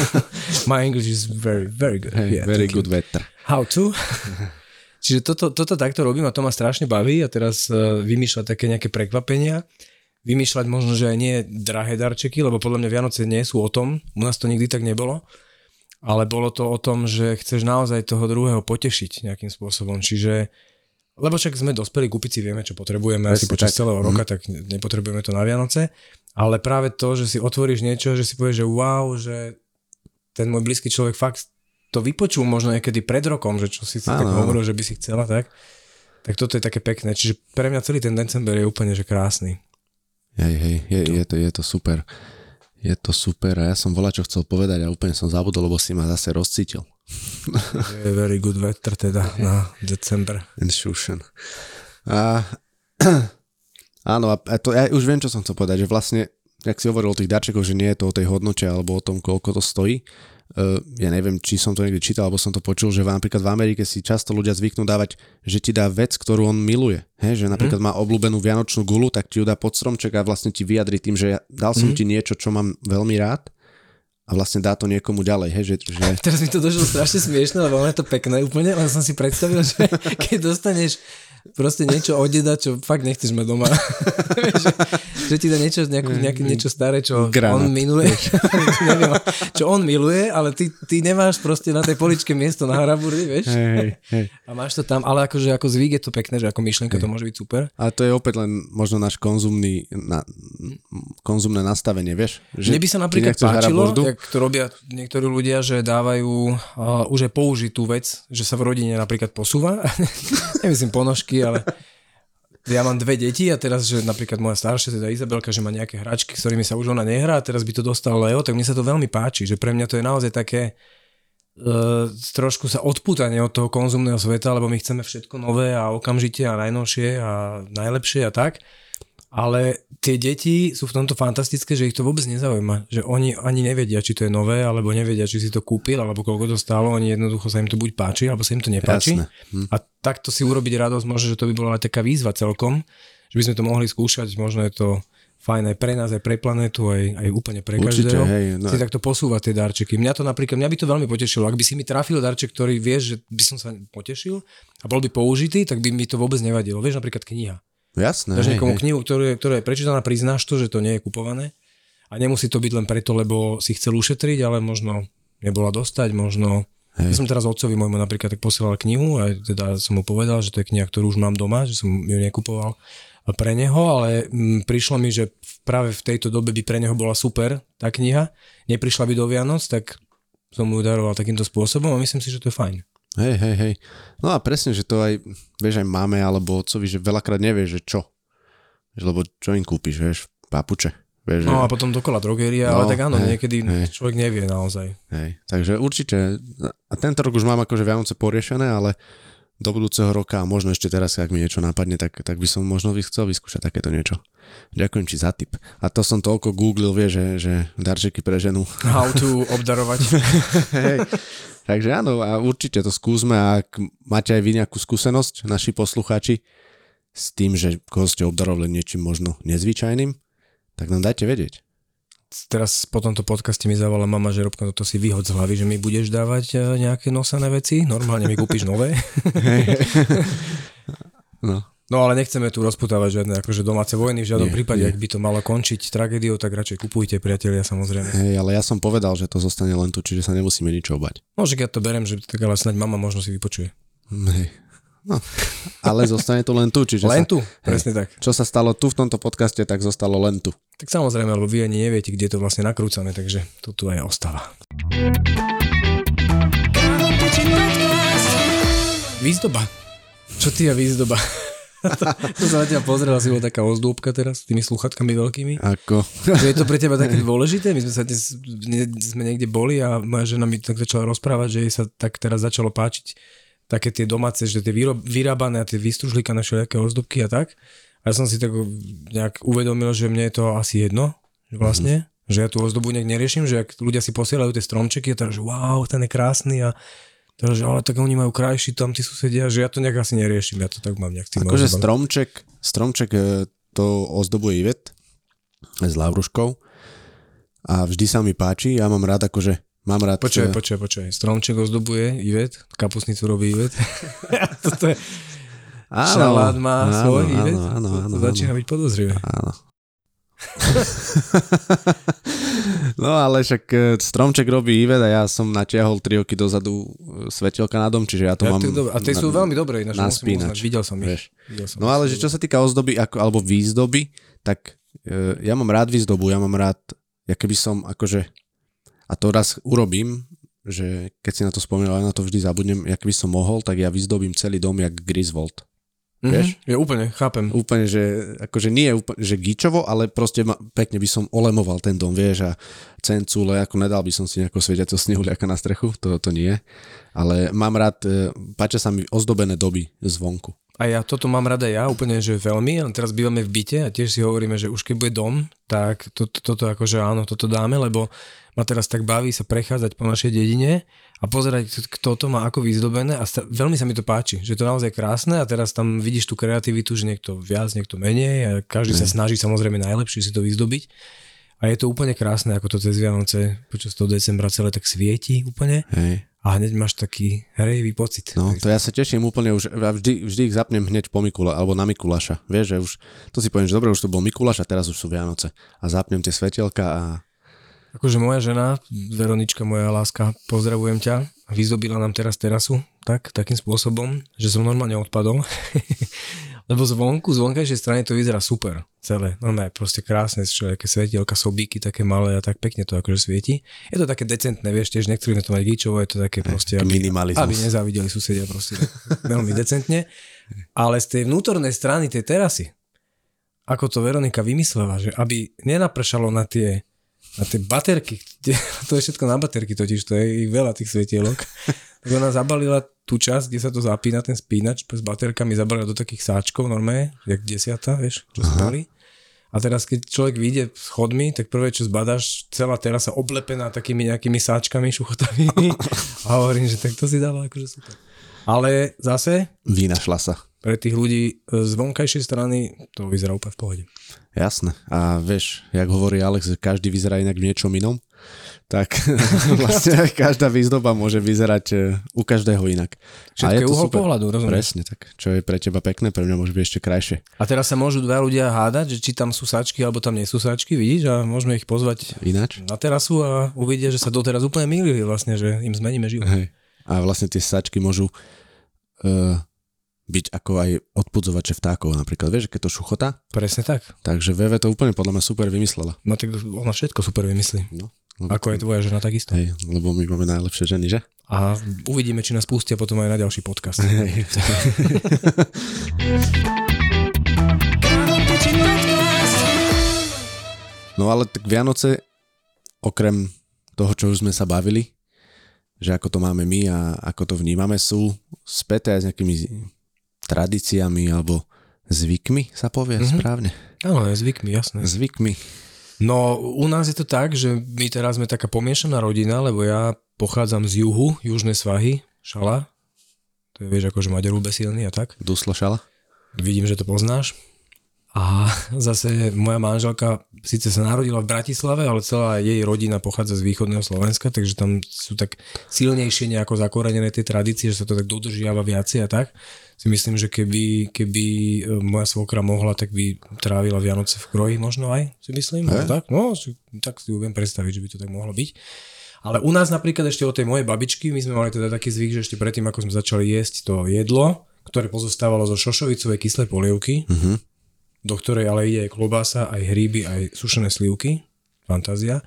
My English is very, very good. Hey, yeah, very good vetter. How to? Čiže toto, toto takto robím a to ma strašne baví a teraz uh, vymýšľať také nejaké prekvapenia. Vymýšľať možno, že aj nie drahé darčeky, lebo podľa mňa Vianoce nie sú o tom. U nás to nikdy tak nebolo. Ale bolo to o tom, že chceš naozaj toho druhého potešiť nejakým spôsobom. Čiže lebo však sme dospeli, kúpiť si vieme, čo potrebujeme asi počas celého roka, mm. tak nepotrebujeme to na Vianoce ale práve to, že si otvoríš niečo, že si povieš, že wow, že ten môj blízky človek fakt to vypočul možno niekedy pred rokom, že čo si si tak hovoril, že by si chcela, tak, tak toto je také pekné. Čiže pre mňa celý ten december je úplne že krásny. Hej, hej, je, je, to, je to super. Je to super a ja som volá, čo chcel povedať a úplne som zabudol, lebo si ma zase rozcítil. Je very good weather teda na december. And A Áno, a to, ja už viem, čo som chcel povedať, že vlastne, jak si hovoril o tých darčekoch, že nie je to o tej hodnote alebo o tom, koľko to stojí. Uh, ja neviem, či som to niekde čítal, alebo som to počul, že napríklad v Amerike si často ľudia zvyknú dávať, že ti dá vec, ktorú on miluje. He, že napríklad mm. má obľúbenú vianočnú gulu, tak ti ju dá pod stromček a vlastne ti vyjadri tým, že ja dal som mm. ti niečo, čo mám veľmi rád a vlastne dá to niekomu ďalej. He, že, že... Teraz mi to došlo strašne smiešne, lebo je to pekné úplne, len som si predstavil, že keď dostaneš proste niečo od deda, čo fakt nechceš mať doma. že, že ti dá niečo, nejakú, nejaké, niečo staré, čo Granat. on miluje. neviem, čo on miluje, ale ty, ty nemáš proste na tej poličke miesto na haraburdy, vieš? Hey, hey. A máš to tam, ale akože ako zvyk je to pekné, že ako myšlienka hey. to môže byť super. A to je opäť len možno náš konzumný, na, konzumné nastavenie, vieš? Že Mne by sa napríklad páčilo, jak to robia niektorí ľudia, že dávajú uh, už aj použitú vec, že sa v rodine napríklad posúva. Nemyslím ponožky, ale ja mám dve deti a teraz, že napríklad moja staršia, teda Izabelka, že má nejaké hračky, s ktorými sa už ona nehrá a teraz by to dostal Leo, tak mne sa to veľmi páči, že pre mňa to je naozaj také uh, trošku sa odpútanie od toho konzumného sveta, lebo my chceme všetko nové a okamžite a najnovšie a najlepšie a tak ale tie deti sú v tomto fantastické, že ich to vôbec nezaujíma. Že oni ani nevedia, či to je nové, alebo nevedia, či si to kúpil, alebo koľko to stálo. Oni jednoducho sa im to buď páči, alebo sa im to nepáči. Hm. A takto si urobiť radosť, možno, že to by bola aj taká výzva celkom, že by sme to mohli skúšať, možno je to fajn aj pre nás, aj pre planetu, aj, aj úplne pre Určite, každého. Hej, no. Si takto posúvať tie darčeky. Mňa to napríklad, mňa by to veľmi potešilo. Ak by si mi trafil darček, ktorý vieš, že by som sa potešil a bol by použitý, tak by mi to vôbec nevadilo. Vieš, napríklad kniha. Jasné. Dáš niekomu knihu, ktorú ktorá je prečítaná, priznáš to, že to nie je kupované. A nemusí to byť len preto, lebo si chcel ušetriť, ale možno nebola dostať, možno... Hej. Ja som teraz otcovi môjmu napríklad tak posielal knihu a teda som mu povedal, že to je kniha, ktorú už mám doma, že som ju nekupoval pre neho, ale m, prišlo mi, že práve v tejto dobe by pre neho bola super tá kniha. Neprišla by do Vianoc, tak som mu daroval takýmto spôsobom a myslím si, že to je fajn. Hej, hej, hej. No a presne, že to aj, vieš, aj máme alebo otcovi, že veľakrát nevieš, že čo. Lebo čo im kúpiš, vieš, papuče. Vieš, no a potom dokola drogeria, no, ale tak áno, hej, niekedy hej. človek nevie naozaj. Hej, takže určite, a tento rok už mám akože Vianoce poriešené, ale do budúceho roka a možno ešte teraz, ak mi niečo napadne, tak, tak by som možno chcel vyskúšať takéto niečo. Ďakujem ti za tip. A to som toľko googlil, vie, že, že darčeky pre ženu. How to obdarovať. Hej. Takže áno, a určite to skúsme a ak máte aj vy nejakú skúsenosť, naši poslucháči, s tým, že koho ste obdarovali niečím možno nezvyčajným, tak nám dajte vedieť teraz po tomto podcaste mi zavolala mama, že Robko, toto si vyhod z hlavy, že mi budeš dávať e, nejaké nosané veci, normálne mi kúpiš nové. no. No ale nechceme tu rozputávať žiadne akože domáce vojny, v žiadnom nie, prípade, nie. ak by to malo končiť tragédiou, tak radšej kupujte priatelia samozrejme. Hej, ale ja som povedal, že to zostane len tu, čiže sa nemusíme nič obať. No, že ja to berem, že tak ale snáď mama možno si vypočuje. Hej, No, ale zostane to len tu. Čiže len tu, sa, presne hej, tak. Čo sa stalo tu v tomto podcaste, tak zostalo len tu. Tak samozrejme, lebo vy ani neviete, kde je to vlastne nakrúcané, takže to tu aj ostáva. Výzdoba. Čo ty a výzdoba? to sa na teba pozrel, asi bola taká ozdôbka teraz s tými sluchatkami veľkými. Ako? Je to pre teba také dôležité? My sme sa dnes, sme niekde boli a moja žena mi tak začala rozprávať, že jej sa tak teraz začalo páčiť také tie domáce, že tie vyrob, vyrábané a tie vystružlíka na všelijaké ozdobky a tak. A ja som si tak nejak uvedomil, že mne je to asi jedno, vlastne, mm-hmm. že ja tú ozdobu nejak neriešim, že ak ľudia si posielajú tie stromčeky a teda, že wow, ten je krásny a teda, že ale tak oni majú krajší tam tí susedia, že ja to nejak asi neriešim, ja to tak mám nejak tým Akože stromček, stromček e, to ozdobuje Ivet s lavruškou a vždy sa mi páči, ja mám rád akože Mám rád... Počkaj, počkaj, počkaj. Stromček ozdobuje Ivet, kapusnicu robí Ivet. Toto je... Áno, Šalát má áno, svoj áno, Ivet. Áno, áno, to začína byť podozrivé. Áno. no ale však e, stromček robí Ivet a ja som natiahol 3 roky dozadu e, svetelka na dom, čiže ja to ja, mám... a tie sú veľmi dobré, ináč na spínač. Videl som ich. Videl som no ale že čo sa týka ozdoby ako, alebo výzdoby, tak uh, ja mám rád výzdobu, ja mám rád, ja keby som akože a to raz urobím, že keď si na to spomínal, ja na to vždy zabudnem, jak by som mohol, tak ja vyzdobím celý dom jak Griswold. Mm-hmm. Vieš? Ja úplne, chápem. Úplne, že akože nie úplne, že gíčovo, ale proste ma, pekne by som olemoval ten dom, vieš, a cencule, ako nedal by som si nejako svieťaceho snehu na strechu, to, to nie. Ale mám rád, e, páčia sa mi ozdobené doby zvonku. A ja toto mám rada ja úplne, že veľmi. A teraz bývame v byte a tiež si hovoríme, že už keď bude dom, tak to, to, toto akože áno, toto dáme, lebo ma teraz tak baví sa prechádzať po našej dedine a pozerať, kto to má ako vyzdobené a sta- veľmi sa mi to páči, že to je naozaj krásne a teraz tam vidíš tú kreativitu, že niekto viac, niekto menej a každý mm. sa snaží samozrejme najlepšie si to vyzdobiť. A je to úplne krásne, ako to cez Vianoce počas toho decembra celé tak svieti úplne. Hej. A hneď máš taký hrejivý pocit. No, to ja sa teším úplne už, vždy, vždy ich zapnem hneď po Mikula, alebo na Mikuláša. Vieš, že už, to si poviem, že dobre, už to bol Mikuláš a teraz už sú Vianoce. A zapnem tie svetelka a Akože moja žena, Veronička, moja láska, pozdravujem ťa, vyzobila nám teraz terasu tak, takým spôsobom, že som normálne odpadol. Lebo zvonku, z vonkajšej strany to vyzerá super. Celé. Normálne proste krásne, všelijaké svetielka, sobíky také malé a tak pekne to akože svieti. Je to také decentné, vieš, tiež nechceme to mať gíčovo, je to také proste, aby, aby nezávideli susedia proste. veľmi decentne. Ale z tej vnútornej strany tej terasy, ako to Veronika vymyslela, že aby nenapršalo na tie na tie baterky, to je všetko na baterky totiž, to je veľa tých svetielok. Tak ona zabalila tú časť, kde sa to zapína, ten spínač s baterkami zabalila do takých sáčkov normálne, jak desiata, vieš, čo spali. A teraz, keď človek vyjde schodmi, tak prvé, čo zbadáš, celá terasa oblepená takými nejakými sáčkami šuchotavými. A hovorím, že tak to si dáva akože super. Ale zase... Vynašla sa pre tých ľudí z vonkajšej strany to vyzerá úplne v pohode. Jasné. A vieš, jak hovorí Alex, každý vyzerá inak v niečom inom, tak vlastne každá výzdoba môže vyzerať e, u každého inak. Všetko je uhol super. pohľadu, rozumieš? Presne, tak čo je pre teba pekné, pre mňa môže byť ešte krajšie. A teraz sa môžu dva ľudia hádať, že či tam sú sačky, alebo tam nie sú sačky, vidíš? A môžeme ich pozvať Ináč? na terasu a uvidia, že sa doteraz úplne milili vlastne, že im zmeníme život. Hej. A vlastne tie sačky môžu uh, byť ako aj odpudzovače vtákov napríklad. Vieš, keď to šuchota? Presne tak. Takže VV to úplne podľa mňa super vymyslela. No tak ona všetko super vymyslí. No, ako aj tvoja žena takisto. Hej, lebo my máme najlepšie ženy, že? A uvidíme, či nás pustia potom aj na ďalší podcast. Hej. no ale tak Vianoce, okrem toho, čo už sme sa bavili, že ako to máme my a ako to vnímame, sú, späté aj s nejakými tradíciami alebo zvykmi, sa povie mm-hmm. správne. Áno, aj zvykmi, jasné. Zvykmi. No, u nás je to tak, že my teraz sme taká pomiešaná rodina, lebo ja pochádzam z juhu, južné svahy, šala. To je, vieš, akože Maďarú besilný a tak. Duslo šala? Vidím, že to poznáš. A zase moja manželka síce sa narodila v Bratislave, ale celá jej rodina pochádza z východného Slovenska, takže tam sú tak silnejšie nejako zakorenené tie tradície, že sa to tak dodržiava viacej a tak. Si myslím, že keby, keby e, moja svokra mohla, tak by trávila Vianoce v kroji možno aj, si myslím. Hey. Tak, no, tak si viem predstaviť, že by to tak mohlo byť. Ale u nás napríklad ešte od tej mojej babičky, my sme mali teda taký zvyk, že ešte predtým, ako sme začali jesť to jedlo, ktoré pozostávalo zo šošovicovej kyslej polievky, uh-huh do ktorej ale ide aj klobása, aj hríby, aj sušené slivky, fantázia,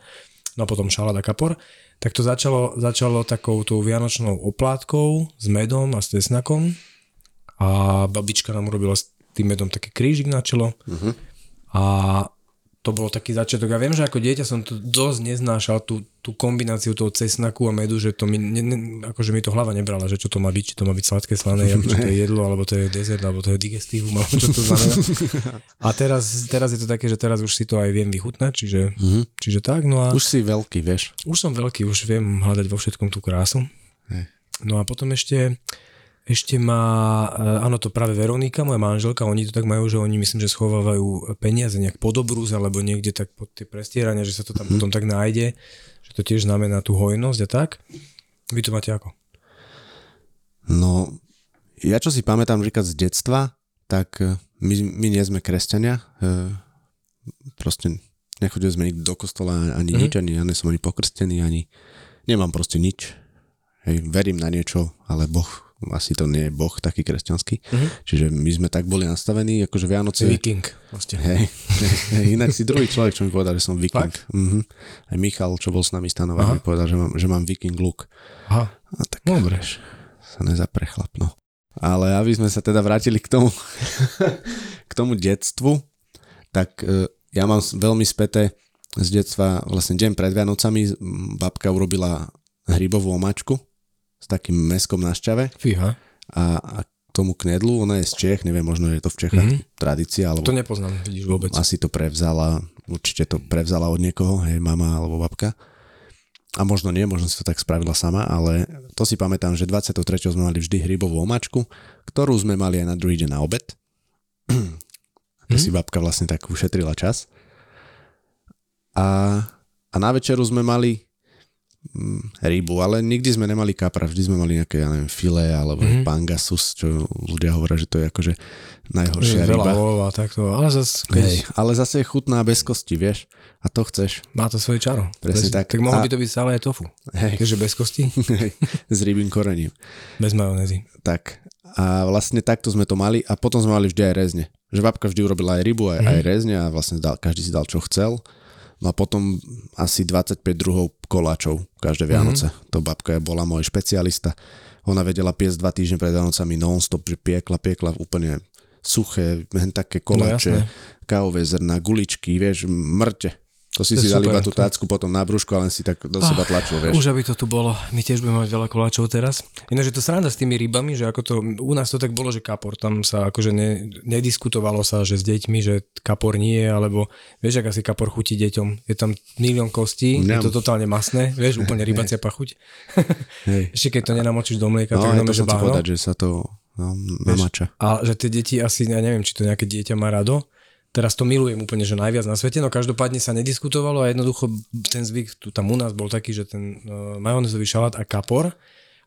no a potom šalát a kapor, tak to začalo, začalo takou tou vianočnou oplátkou s medom a s tesnakom a babička nám urobila s tým medom taký krížik na čelo uh-huh. a to bol taký začiatok. Ja viem, že ako dieťa som to dosť neznášal, tú, tú kombináciu toho cesnaku a medu, že to mi, ne, ne, akože mi to hlava nebrala, že čo to má byť, či to má byť sladké, slané, alebo či to je jedlo, alebo to je dezert, alebo to je digestívum, alebo čo to znamená. A teraz, teraz je to také, že teraz už si to aj viem vychutnať, čiže, mm-hmm. čiže tak. No a, už si veľký, vieš. Už som veľký, už viem hľadať vo všetkom tú krásu. Hey. No a potom ešte ešte má, eh, áno to práve Veronika, moja manželka, oni to tak majú, že oni myslím, že schovávajú peniaze nejak pod obrúz alebo niekde tak pod tie prestierania, že sa to tam mm-hmm. potom tak nájde, že to tiež znamená tú hojnosť a tak. Vy to máte ako? No, ja čo si pamätám napríklad z detstva, tak eh, my, my nie sme kresťania, eh, proste nechodili sme nikdy do kostola ani mm-hmm. nič, ani ja nie som ani pokrstený, ani nemám proste nič. Hej, verím na niečo, ale Boh asi to nie je boh taký kresťanský. Uh-huh. Čiže my sme tak boli nastavení, akože Vianoce... Viking vlastne. Hej, inak si druhý človek, čo mi povedal, že som viking. Uh-huh. Aj Michal, čo bol s nami stanovať, mi povedal, že mám, že mám viking look. Aha. A tak Dobre. sa nezaprechlapno. Ale aby sme sa teda vrátili k tomu, k tomu detstvu, tak e, ja mám veľmi späté z detstva, vlastne deň pred Vianocami babka urobila hrybovú omačku s takým meskom na šťave. Fíha. A, a tomu knedlu, ona je z Čech, neviem, možno je to v Čechách mm-hmm. tradícia, alebo... To nepoznám, vidíš vôbec. Asi to prevzala, určite to prevzala od niekoho, hej, mama alebo babka. A možno nie, možno si to tak spravila sama, ale to si pamätám, že 23. sme mali vždy hrybovú omačku, ktorú sme mali aj na druhý deň na obed. mm-hmm. si babka vlastne tak ušetrila čas. A, a na večeru sme mali rybu, ale nikdy sme nemali kapra, vždy sme mali nejaké, ja neviem, filé alebo mm-hmm. pangasus, čo ľudia hovoria, že to je akože najhoršia ryba. Veľa takto, ale zase... Keď... Hej, ale zase je chutná bez kosti, vieš, a to chceš. Má to svoje čaro. Presne tak. Tak mohlo a... by to byť stále aj tofu. Hej. Keďže bez kosti. Hej, s rybým korením. Bez majonézy. Tak. A vlastne takto sme to mali a potom sme mali vždy aj rezne. Že babka vždy urobila aj rybu, aj, mm. aj rezne a vlastne dal, každý si dal, čo chcel. No a potom asi 25 druhov koláčov každé Vianoce. Mm-hmm. To babka bola môj špecialista. Ona vedela piesť dva týždne pred Vianocami non-stop, že piekla, piekla úplne suché, hen také koláče, no, kávové zrna, guličky, vieš, mŕte. To si to si dal iba tú tácku potom na brúšku a len si tak do seba tlačil, vieš. Už aby to tu bolo. My tiež budeme mať veľa koláčov teraz. Ináč je to sranda s tými rybami, že ako to, u nás to tak bolo, že kapor, tam sa akože ne, nediskutovalo sa, že s deťmi, že kapor nie, alebo vieš, ak asi kapor chutí deťom. Je tam milión kostí, Mňam. je to totálne masné, vieš, úplne rybacia pachuť. Ešte keď to nenamočíš do mlieka, no, tak to som povedať, že sa to no, namača. A že tie deti asi, ja neviem, či to nejaké dieťa má rado, Teraz to milujem úplne, že najviac na svete, no každopádne sa nediskutovalo a jednoducho ten zvyk tu tam u nás bol taký, že ten uh, majonézový šalát a kapor.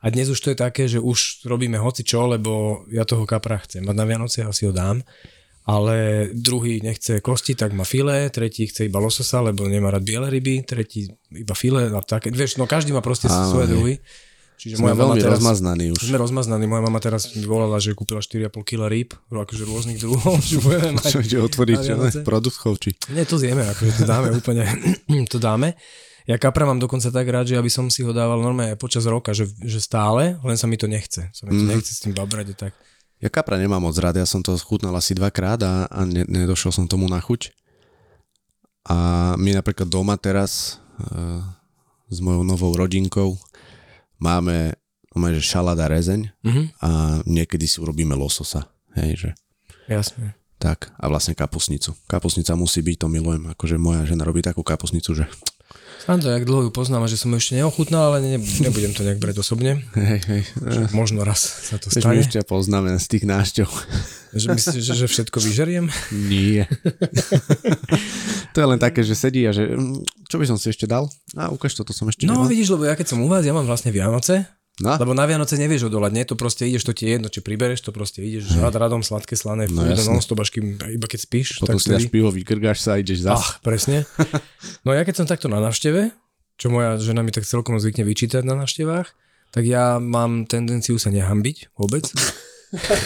A dnes už to je také, že už robíme hoci čo, lebo ja toho kapra chcem mať na Vianoce, asi ho dám. Ale druhý nechce kosti, tak má file, tretí chce iba lososa, lebo nemá rád biele ryby, tretí iba file a také. Vieš, no každý má proste Áno, svoje druhy. Čiže sme moja veľmi teraz, rozmaznaní už. Sme rozmaznaní. Moja mama teraz mi volala, že kúpila 4,5 kg rýb, akože rôznych druhov. Že budeme mať čo ide otvoriť, produkt chovči. Nie, to zjeme, akože to dáme úplne, to dáme. Ja kapra mám dokonca tak rád, že aby som si ho dával normálne počas roka, že, že stále, len sa mi to nechce. Sa mi to mm. nechce s tým babrať tak. Ja kapra nemám moc rád, ja som to chutnal asi dvakrát a, a ne, nedošiel som tomu na chuť. A my napríklad doma teraz uh, s mojou novou rodinkou máme máme, že šalada rezeň Mhm. a niekedy si urobíme lososa. Hej, že Jasne. tak. A vlastne kapusnicu. Kapusnica musí byť, to milujem. Akože moja žena robí takú kapusnicu, že To, jak dlho ju poznám, že som ju ešte neochutnal, ale ne, nebudem to nejak brať osobne. hej, hej. Že možno raz sa to my stane. už ťa poznáme z tých nášťov. Že myslíš, že, že všetko vyžeriem? Nie. to je len také, že sedí a že mm, čo by som si ešte dal? A ukáž to, to som ešte No nemal. vidíš, lebo ja keď som u vás, ja mám vlastne Vianoce, No, lebo na Vianoce nevieš odolať, nie? To proste ideš, to ti je jedno, či pribereš, to proste ideš rád radom, sladké, slané, No no, non-stop, až kým, iba keď spíš, potom tak si dáš vtedy... pivo, vykrgáš sa a ideš zas. Ach, presne. No ja keď som takto na návšteve, čo moja žena mi tak celkom zvykne vyčítať na návštevách, tak ja mám tendenciu sa nehambiť vôbec.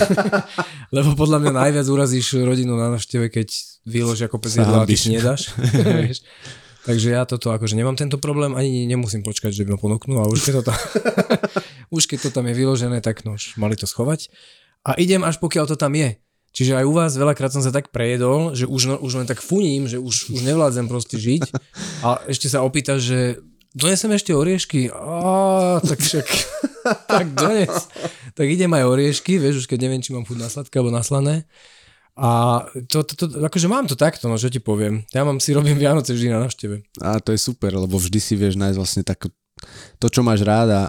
Lebo podľa mňa najviac urazíš rodinu na návšteve, keď vyložia kopec jedla a ty si nedáš. Takže ja toto akože nemám tento problém, ani nemusím počkať, že by ma ponúknú a už keď to tam, už keď to tam je vyložené, tak no už mali to schovať. A idem až pokiaľ to tam je. Čiže aj u vás veľakrát som sa tak prejedol, že už, no, už len tak funím, že už, už nevládzem proste žiť. A ešte sa opýta, že donesem ešte oriešky. Á, tak však, tak dones. Tak idem aj oriešky, vieš, už keď neviem, či mám chuť na sladké alebo na slané. A to, to, to, akože mám to takto, no čo ti poviem. Ja mám si robím Vianoce vždy na návšteve. A to je super, lebo vždy si vieš nájsť vlastne tak to, čo máš rád a,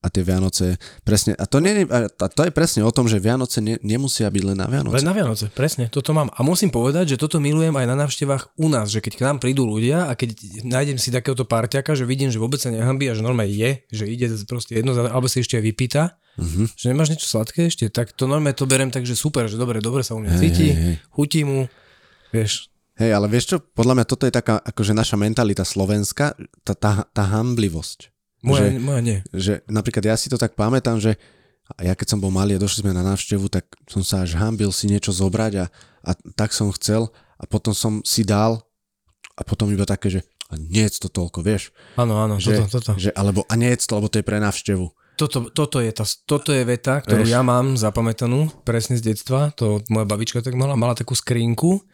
a, tie Vianoce presne, a to, nie, a to je presne o tom, že Vianoce ne, nemusia byť len na Vianoce. Len na Vianoce, presne, toto mám. A musím povedať, že toto milujem aj na návštevách u nás, že keď k nám prídu ľudia a keď nájdem si takéhoto parťaka, že vidím, že vôbec sa nehambí a že normálne je, že ide proste jedno, alebo si ešte aj vypýta, Mhm. že nemáš niečo sladké ešte, tak to normálne to berem tak, že super, že dobre, dobre sa u mňa Hej, cíti, hej, hej. chutí mu, vieš, Hej, ale vieš čo, podľa mňa toto je taká akože naša mentalita slovenská, tá, tá, tá hamblivosť. moja, Že- moja nie. že napríklad ja si to tak pamätám, že ja keď som bol malý a došli sme na návštevu, tak som sa až hambil si niečo zobrať a, a tak som chcel a potom som si dal a potom iba také, že a nie je to toľko, vieš, Áno, áno, že, toto, toto. že alebo a nie je to, lebo to je pre návštevu. Toto, toto, je tá, toto je veta, ktorú Vieš. ja mám zapamätanú presne z detstva. To moja babička tak mala. Mala takú skrinku,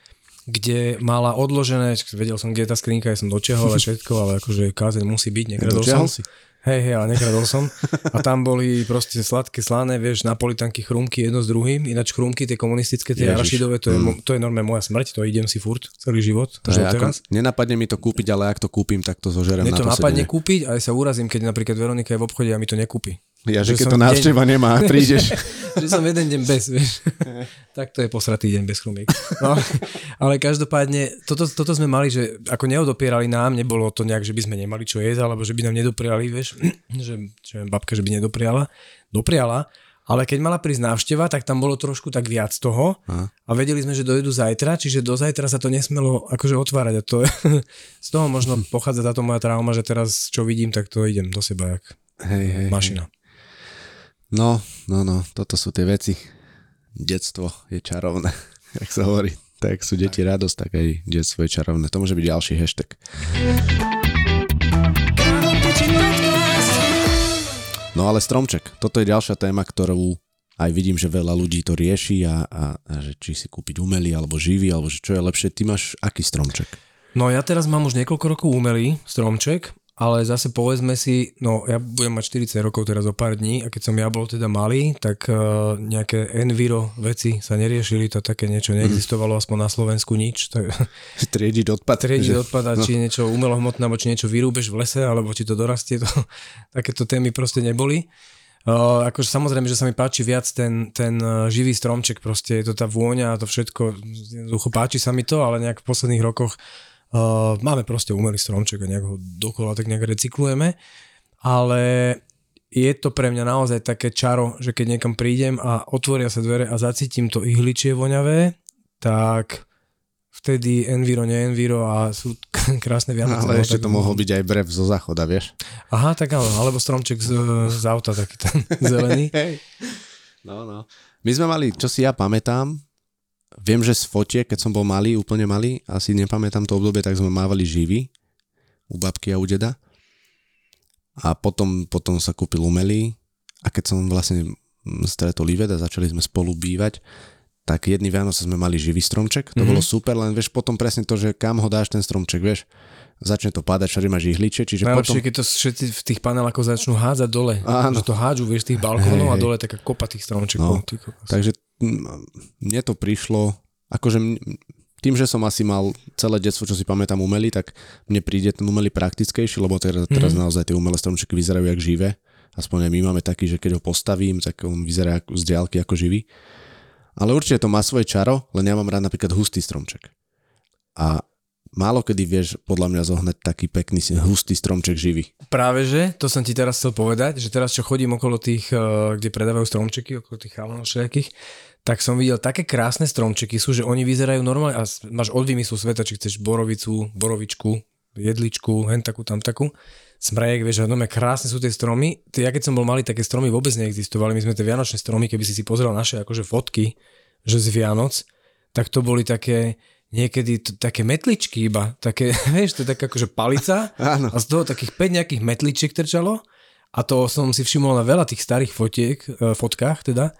kde mala odložené, vedel som, kde je tá skrinka, ja som dočiahol a všetko, ale akože kázeň musí byť, nekradol som. Si? Hej, hej, ale nekradol som. A tam boli proste sladké, slané, vieš, napolitanky, chrumky jedno s druhým. Ináč chrumky, tie komunistické, tie Ježiš. arašidové, to je, mo- to je normálne moja smrť, to idem si furt celý život. To je ako, nenapadne mi to kúpiť, ale ak to kúpim, tak to zožerem Mne na to to napadne sedenie. kúpiť a aj sa urazím, keď napríklad Veronika je v obchode a mi to nekúpi. Ja, že že keď to návšteva nemá, prídeš. že som jeden deň bez, vieš. tak to je posratý deň bez chrumiek. No, ale každopádne, toto, toto sme mali, že ako neodopierali nám, nebolo to nejak, že by sme nemali čo jesť, alebo že by nám nedopriali, vieš, že, že babka, že by nedopriala. Dopriala, ale keď mala prísť návšteva, tak tam bolo trošku tak viac toho Aha. a vedeli sme, že dojedu zajtra, čiže do zajtra sa to nesmelo akože otvárať a to z toho možno pochádza táto moja trauma, že teraz čo vidím, tak to idem do seba jak Hej, hej, hej. No, no, no, toto sú tie veci. Detstvo je čarovné, jak sa hovorí. Tak sú deti radosť, tak aj detstvo je čarovné. To môže byť ďalší hashtag. No ale stromček, toto je ďalšia téma, ktorú aj vidím, že veľa ľudí to rieši a, a, a že či si kúpiť umelý alebo živý, alebo že čo je lepšie. Ty máš aký stromček? No ja teraz mám už niekoľko rokov umelý stromček, ale zase povedzme si, no ja budem mať 40 rokov teraz o pár dní a keď som ja bol teda malý, tak uh, nejaké enviro veci sa neriešili, to také niečo neexistovalo, aspoň na Slovensku nič. Tak, Triediť odpad. triediť že- odpada, no. či niečo umelohmotné, alebo či niečo vyrúbeš v lese, alebo či to dorastie, to, takéto témy proste neboli. Uh, akože samozrejme, že sa mi páči viac ten, ten uh, živý stromček, proste je to tá vôňa a to všetko, jednoducho páči sa mi to, ale nejak v posledných rokoch uh, máme proste umelý stromček a nejak ho dokola tak nejak recyklujeme, ale je to pre mňa naozaj také čaro, že keď niekam prídem a otvoria sa dvere a zacítim to ihličie voňavé, tak vtedy enviro, neenviro a sú krásne Vianoce. Ale no, ešte to mohol byť aj brev zo záchoda, vieš? Aha, tak áno, alebo stromček z, z auta taký ten zelený. No, no. My sme mali, čo si ja pamätám, viem, že z fotie, keď som bol malý, úplne malý, asi nepamätám to obdobie, tak sme mávali živý u babky a u deda. A potom, potom sa kúpil umelý a keď som vlastne stretol Ivet a začali sme spolu bývať, tak jedný Vianoce sme mali živý stromček, to Mhm. bolo super, len vieš potom presne to, že kam ho dáš ten stromček, vieš. začne to padať, všade máš ihličie, čiže Najlepšie, potom... keď to všetci v tých panelákoch začnú hádzať dole. Áno. Že to hádžu, vieš, tých balkónov Hej, a dole taká kopa tých stromčekov. No, Ty. Takže mne to prišlo, akože tým, že som asi mal celé detstvo, čo si pamätám, umelý, tak mne príde ten umelý praktickejší, lebo teraz, teraz Mhm. naozaj tie umelé stromčeky vyzerajú jak živé. Aspoň my máme taký, že keď ho postavím, tak on vyzerá z diálky ako živý. Ale určite to má svoje čaro, len ja mám rád napríklad hustý stromček. A málo kedy vieš podľa mňa zohnať taký pekný hustý stromček živý. Práve že, to som ti teraz chcel povedať, že teraz čo chodím okolo tých, eh, kde predávajú stromčeky, okolo tých chalanov všelijakých, tak som videl také krásne stromčeky sú, že oni vyzerajú normálne. A máš od vymyslu sveta, či chceš borovicu, borovičku, jedličku, hen takú, tam takú, smrejek, vieš, a krásne sú tie stromy. Ja keď som bol malý, také stromy vôbec neexistovali. My sme tie vianočné stromy, keby si si pozrel naše akože fotky, že z Vianoc, tak to boli také, niekedy t- také metličky iba, také, vieš, to je taká akože palica. A z toho takých 5 nejakých metličiek trčalo. A to som si všimol na veľa tých starých fotiek, e, fotkách teda,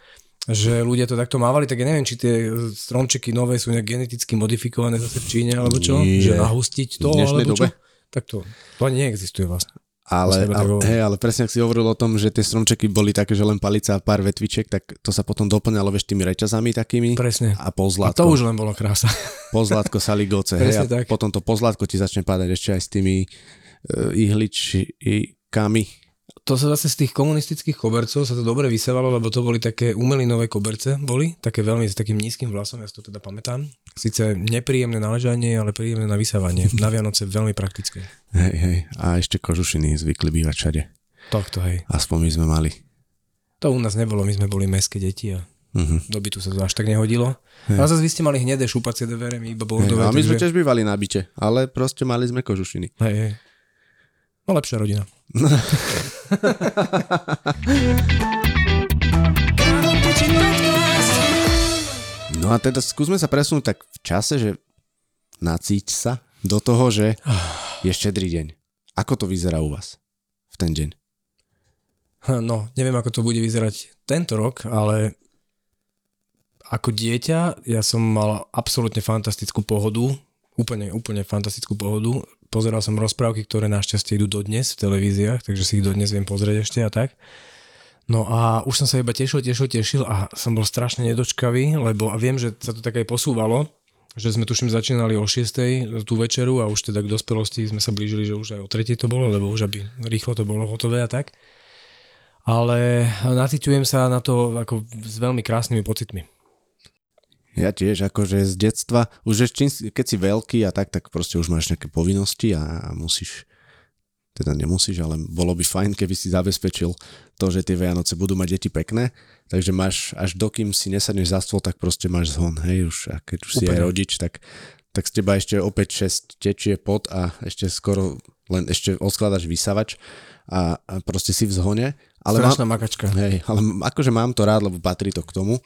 že ľudia to takto mávali, tak ja neviem, či tie stromčeky nové sú nejak geneticky modifikované zase v Číne, alebo čo, Nie. že nahustiť to, alebo čo. dobe? Tak to, to ani neexistuje vlastne. Ale, ale, hej, ale presne ak si hovoril o tom, že tie stromčeky boli také, že len palica a pár vetvičiek, tak to sa potom doplňalo vieš tými reťazami takými Presne. a A pozlátko, to už len bolo krása. pozlátko saligoce. hej, a tak. potom to pozlátko ti začne padať ešte aj s tými uh, ihličkami. To sa zase z tých komunistických kobercov sa to dobre vysávalo, lebo to boli také umelinové koberce, boli také veľmi s takým nízkym vlasom, ja si to teda pamätám. Sice nepríjemné na ležanie, ale príjemné na vysávanie. Na Vianoce veľmi praktické. Hej, hej. A ešte kožušiny zvykli bývať všade. Takto, hej. Aspoň my sme mali. To u nás nebolo, my sme boli mestské deti a Uh-huh. do bytu sa to až tak nehodilo. A zase vy ste mali hnedé šupacie dvere, my iba boldové. a my sme tiež bývali na byte, ale proste mali sme kožušiny. Hej, hej. No lepšia rodina. No a teda skúsme sa presunúť tak v čase, že nacíť sa do toho, že je štedrý deň. Ako to vyzerá u vás v ten deň? No, neviem, ako to bude vyzerať tento rok, ale ako dieťa ja som mal absolútne fantastickú pohodu, úplne, úplne fantastickú pohodu. Pozeral som rozprávky, ktoré našťastie idú dodnes v televíziách, takže si ich dodnes viem pozrieť ešte a tak. No a už som sa iba tešil, tešil, tešil a som bol strašne nedočkavý, lebo a viem, že sa to tak aj posúvalo, že sme tuším začínali o 6. tú večeru a už teda k dospelosti sme sa blížili, že už aj o 3. to bolo, lebo už aby rýchlo to bolo hotové a tak. Ale naciťujem sa na to ako s veľmi krásnymi pocitmi. Ja tiež, akože z detstva, už čím, keď si veľký a tak, tak proste už máš nejaké povinnosti a musíš, teda nemusíš, ale bolo by fajn, keby si zabezpečil to, že tie Vianoce budú mať deti pekné, takže máš, až dokým si nesadneš za stôl, tak proste máš zhon, hej, už, a keď už si aj Úplne. rodič, tak, tak z teba ešte opäť 6 tečie pot a ešte skoro len ešte odkladaš vysavač a, a proste si v zhone. Ale mám, Strašná makačka. Hej, ale akože mám to rád, lebo patrí to k tomu.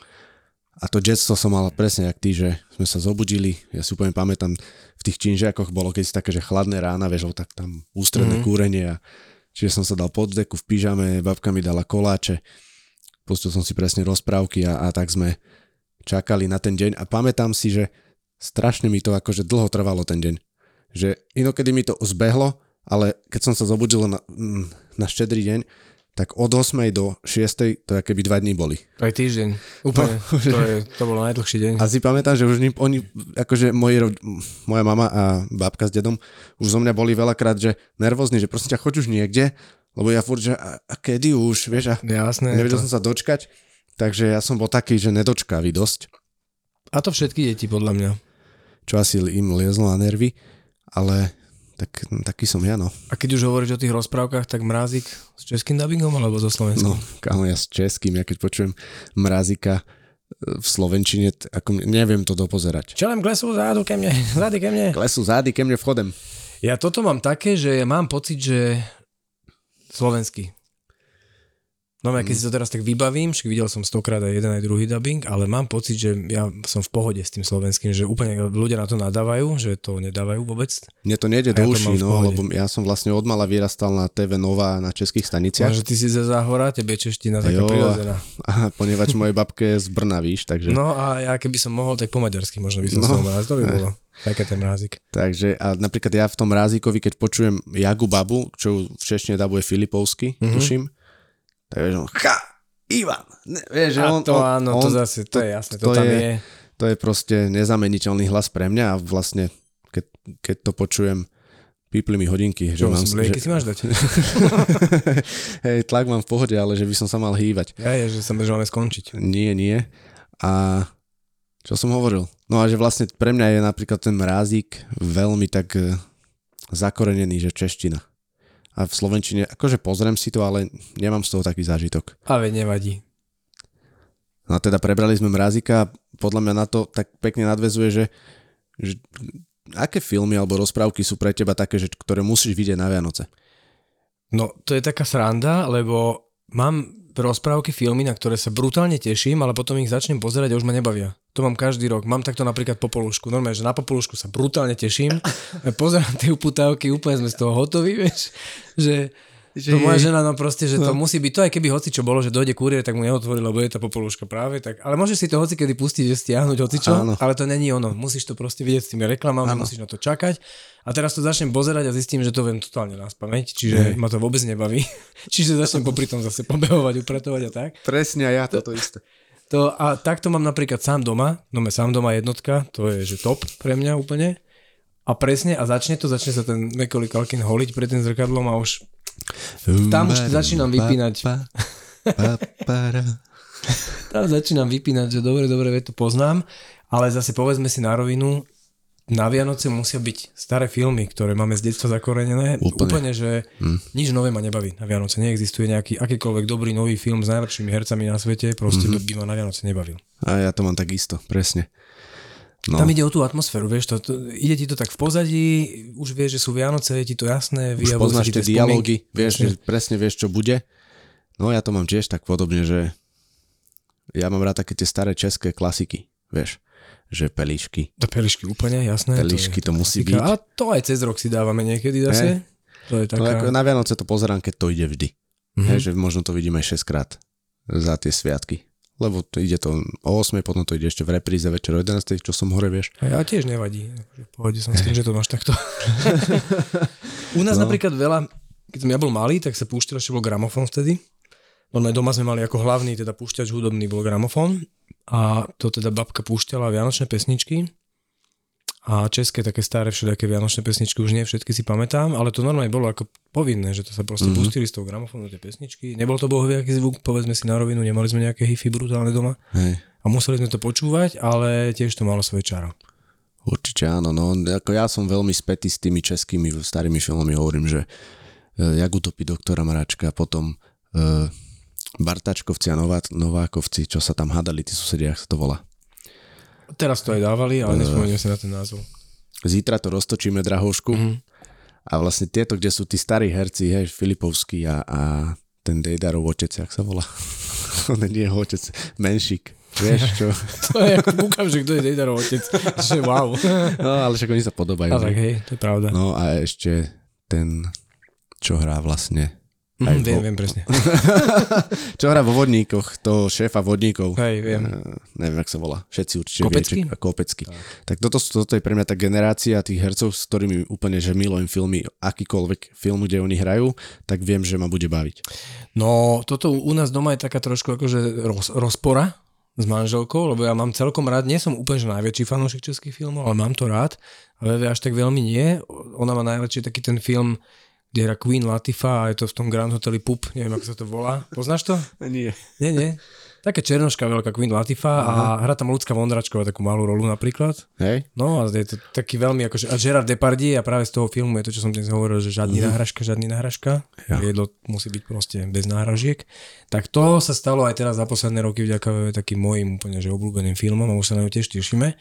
A to detstvo som mal presne jak ty, že sme sa zobudili, ja si úplne pamätám, v tých činžiakoch bolo keď si také, že chladné rána, vieš, tak tam ústredné Mhm. mm. kúrenie a čiže som sa dal pod deku v pyžame, babka mi dala koláče, pustil som si presne rozprávky a, a tak sme čakali na ten deň a pamätám si, že strašne mi to akože dlho trvalo ten deň. Že inokedy mi to zbehlo, ale keď som sa zobudil na, na štedrý deň, tak od 8. do 6. to keby dva dní boli. Aj týždeň. Úplne. No, to, je, to bolo najdlhší deň. A si pamätám, že už ni- oni, akože moji, moja mama a babka s dedom už zo mňa boli veľakrát, že nervózni, že prosím ťa, choď už niekde, lebo ja furt, že a, a kedy už, vieš, a Jasné. nevedel to... som sa dočkať, takže ja som bol taký, že nedočkavý dosť, A to všetky deti, podľa mňa. čo asi im liezlo na nervy, ale tak, taký som ja, no. A keď už hovoríš o tých rozprávkach, tak Mrázik s českým dubbingom alebo so slovenským? No, kámo, ja s českým, ja keď počujem mrazika e, v slovenčine, ako neviem to dopozerať. Čelem k lesu, zádu ke mne, zády ke mne. Klesu zády ke mne vchodem. Ja toto mám také, že mám pocit, že slovenský. No keď si to teraz tak vybavím, však videl som stokrát aj jeden aj druhý dubbing, ale mám pocit, že ja som v pohode s tým slovenským, že úplne ľudia na to nadávajú, že to nedávajú vôbec. Mne to nejde A ja do uší, v no, lebo ja som vlastne od mala vyrastal na TV Nova na českých staniciach. Ja, že ty si ze záhora, tebe čeština taká Jo, prirodzená. A poniewaž mojej babke je z Brna, víš, takže... No a ja keby som mohol, tak po maďarsky možno by som No. no. mráz, to by bolo. Také ten mrázik. Takže a napríklad ja v tom rázikovi, keď počujem Jagu Babu, čo v češtine dabuje Filipovsky, Mhm. mm-hmm. tuším, tak vieš, on, ha, Ivan, ne, vieš, že A on, to on, áno, on, to zase, to, je jasné, to, to tam je- je. to je proste nezameniteľný hlas pre mňa a vlastne, keď, keď to počujem, pípli mi hodinky. Čo, mám, že, lieky si máš dať? hej, tlak mám v pohode, ale že by som sa mal hýbať. Ja je, že že máme skončiť. Nie, nie. A čo som hovoril? No a že vlastne pre mňa je napríklad ten mrázik veľmi tak e, zakorenený, že čeština. A v Slovenčine, akože pozriem si to, ale nemám z toho taký zážitok. Ale nevadí. No teda prebrali sme mrázika a podľa mňa na to tak pekne nadvezuje, že, že aké filmy alebo rozprávky sú pre teba také, že, ktoré musíš vidieť na Vianoce? No, to je taká sranda, lebo mám rozprávky, filmy, na ktoré sa brutálne teším, ale potom ich začnem pozerať a už ma nebavia. To mám každý rok. Mám takto napríklad Popolušku. Normálne, že na Popolušku sa brutálne teším. Pozerám tie uputávky, úplne sme z toho hotoví, vieš. Že, to moja žena, no proste, že to No. musí byť, to aj keby hoci čo bolo, že dojde kurier, tak mu neotvorí, lebo je tá popoluška práve tak. Ale môžeš si to hoci kedy pustiť, že stiahnuť hoci čo, ale to není ono. Musíš to proste vidieť s tými reklamami, musíš na to čakať. A teraz to začnem pozerať a zistím, že to viem totálne na spameť, čiže Hej. ma to vôbec nebaví. čiže začnem popri tom zase pobehovať, upratovať a tak. Presne, a ja toto isté. To, a takto mám napríklad sám doma, no sám doma jednotka, to je že top pre mňa úplne. A presne, a začne to, začne sa ten Macaulay Culkin holiť pred tým zrkadlom a už Tam už začínam vypínať. Tam začínam vypínať, že dobre, dobre, to poznám, ale zase povedzme si na rovinu, na Vianoce musia byť staré filmy, ktoré máme z detstva zakorenené. Úplne. Úplne, že nič nové ma nebaví na Vianoce. Neexistuje nejaký akýkoľvek dobrý nový film s najlepšími hercami na svete, proste by ma na Vianoce nebavil. A ja to mám takisto, presne. No, Tam ide o tú atmosféru, vieš, to, to, ide ti to tak v pozadí, už vieš, že sú Vianoce, je ti to jasné, už poznáš ti tie dialógy, vieš, že presne vieš, čo bude. No ja to mám tiež tak podobne, že ja mám rád také tie staré české klasiky, vieš, že pelíšky. To pelišky úplne, jasné. Pelišky je to musí klasika. byť. A to aj cez rok si dávame niekedy zase. To je No taká... ako na Vianoce to pozerám, keď to ide vždy. Mhm. Hej, že možno to vidíme aj 6 krát za tie sviatky. Lebo to ide to o 8, potom to ide ešte v repríze večer o 11, čo som hore, vieš. A ja tiež nevadí. Akože pohode som s tým, že to máš takto. U nás No. napríklad veľa, keď som ja bol malý, tak sa púšťal, ešte bol gramofón vtedy. No doma sme mali ako hlavný teda púšťač hudobný bol gramofón a to teda babka púšťala vianočné pesničky a české také staré všelijaké vianočné pesničky, už nie všetky si pamätám, ale to normálne bolo ako povinné, že to sa proste Mhm. mm-hmm. pustili z toho gramofónu tie pesničky. Nebol to bohoviaký zvuk, povedzme si na rovinu, nemali sme nejaké hifi brutálne doma Hej. a museli sme to počúvať, ale tiež to malo svoje čaro. Určite áno, no ako ja som veľmi spätý s tými českými starými filmami, hovorím, že e, Jak utopí doktora Mračka, potom e, Bartačkovci a Nová, Novákovci, čo sa tam hádali, tí susedia, ak sa to volá. Teraz to aj dávali, ale nespomeniem sa na ten názov. Zítra to roztočíme, drahoušku. Mhm. A vlastne tieto, kde sú tí starí herci, hej, Filipovský a, a ten Dejdarov otec, jak sa volá? On nie je otec, Menšik. Vieš čo? To je, kúkam, že kto je Dejdarov otec. Že wow. No, ale však oni sa podobajú. A tak hej, to je pravda. No a ešte ten, čo hrá vlastne Aj viem, vo- viem presne. Čo hrá vo vodníkoch, toho šéfa vodníkov. Hej, viem. Eh, neviem, jak sa volá. Všetci určite Kopecký? viete. Kopecký. Tak toto, sú- toto je pre mňa tá generácia tých hercov, s ktorými úplne, že milujem filmy, akýkoľvek film, kde oni hrajú, tak viem, že ma bude baviť. No, toto u nás doma je taká trošku akože roz, rozpora s manželkou, lebo ja mám celkom rád, nie som úplne že najväčší fanúšik českých filmov, ale mám to rád, ale vie až tak veľmi nie. Ona má najradšej taký ten film, kde hrá Queen Latifah a je to v tom Grand Hoteli Pup, neviem, ako sa to volá. Poznáš to? Nie. Nie, nie. Taká černoška veľká Queen Latifah a hrá tam ľudská Vondračková takú malú rolu napríklad. Hej? No a je to taký veľmi akože, a Gerard Depardieu a práve z toho filmu je to, čo som dnes hovoril, že žiadny náhražka, žiadny náhražka. Ja. Jedlo musí byť proste bez náhražiek. Tak to sa stalo aj teraz za posledné roky vďaka takým mojim úplne že obľúbeným filmom a už sa na ňu tiež tešíme.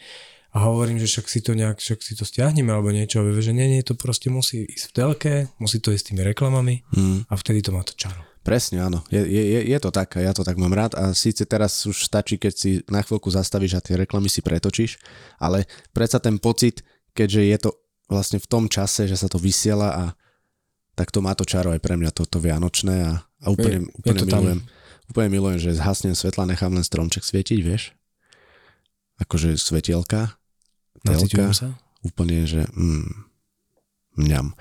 A hovorím, že však si to nejak, však si to stiahneme alebo niečo, a vie, že nie, nie, to proste musí ísť v telke, musí to ísť s tými reklamami Mm. a vtedy to má to čaro. Presne, áno. Je, je, je, je to tak ja to tak mám rád a síce teraz už stačí, keď si na chvíľku zastavíš a tie reklamy si pretočíš, ale predsa ten pocit, keďže je to vlastne v tom čase, že sa to vysiela a tak to má to čaro aj pre mňa toto vianočné a, a úplne, Je- je úplne to tam. milujem. Úplne milujem, že zhasnem svetla, nechám len stromček svietiť, vieš? Akože svetielka, telka, sa. úplne, že mm, mňam.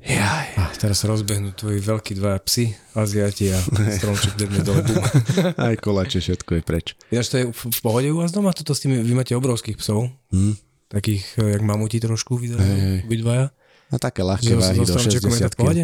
Jaj. A teraz sa rozbehnú tvoji veľkí dvaja psi, Aziati a stromček dedne dole. Aj kolače, všetko je preč. Ináč to je v, pohode u vás doma? Toto s tými, vy máte obrovských psov, Hm? takých, eh, jak mamuti trošku Hej, hej. vyzerajú, vy dvaja. A také ľahké váhy do stromčekom je to v 60 pohode?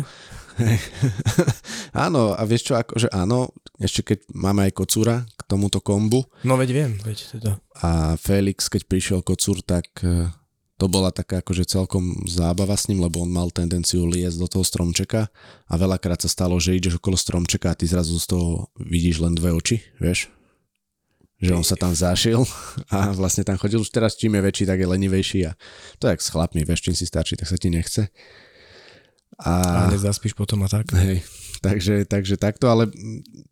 Áno, a vieš čo, akože áno, ešte keď máme aj kocúra k tomuto kombu No veď viem, veď teda. a Felix, keď prišiel kocúr, tak e, to bola taká akože celkom zábava s ním, lebo on mal tendenciu liesť do toho stromčeka a veľakrát sa stalo, že ideš okolo stromčeka a ty zrazu z toho vidíš len dve oči, vieš? Že on sa tam zašil a vlastne tam chodil. Už teraz čím je väčší, tak je lenivejší a to je jak s chlapmi, vieš, čím si starší, tak sa ti nechce. A hneď zaspíš potom a tak. Hej, takže, takže takto, ale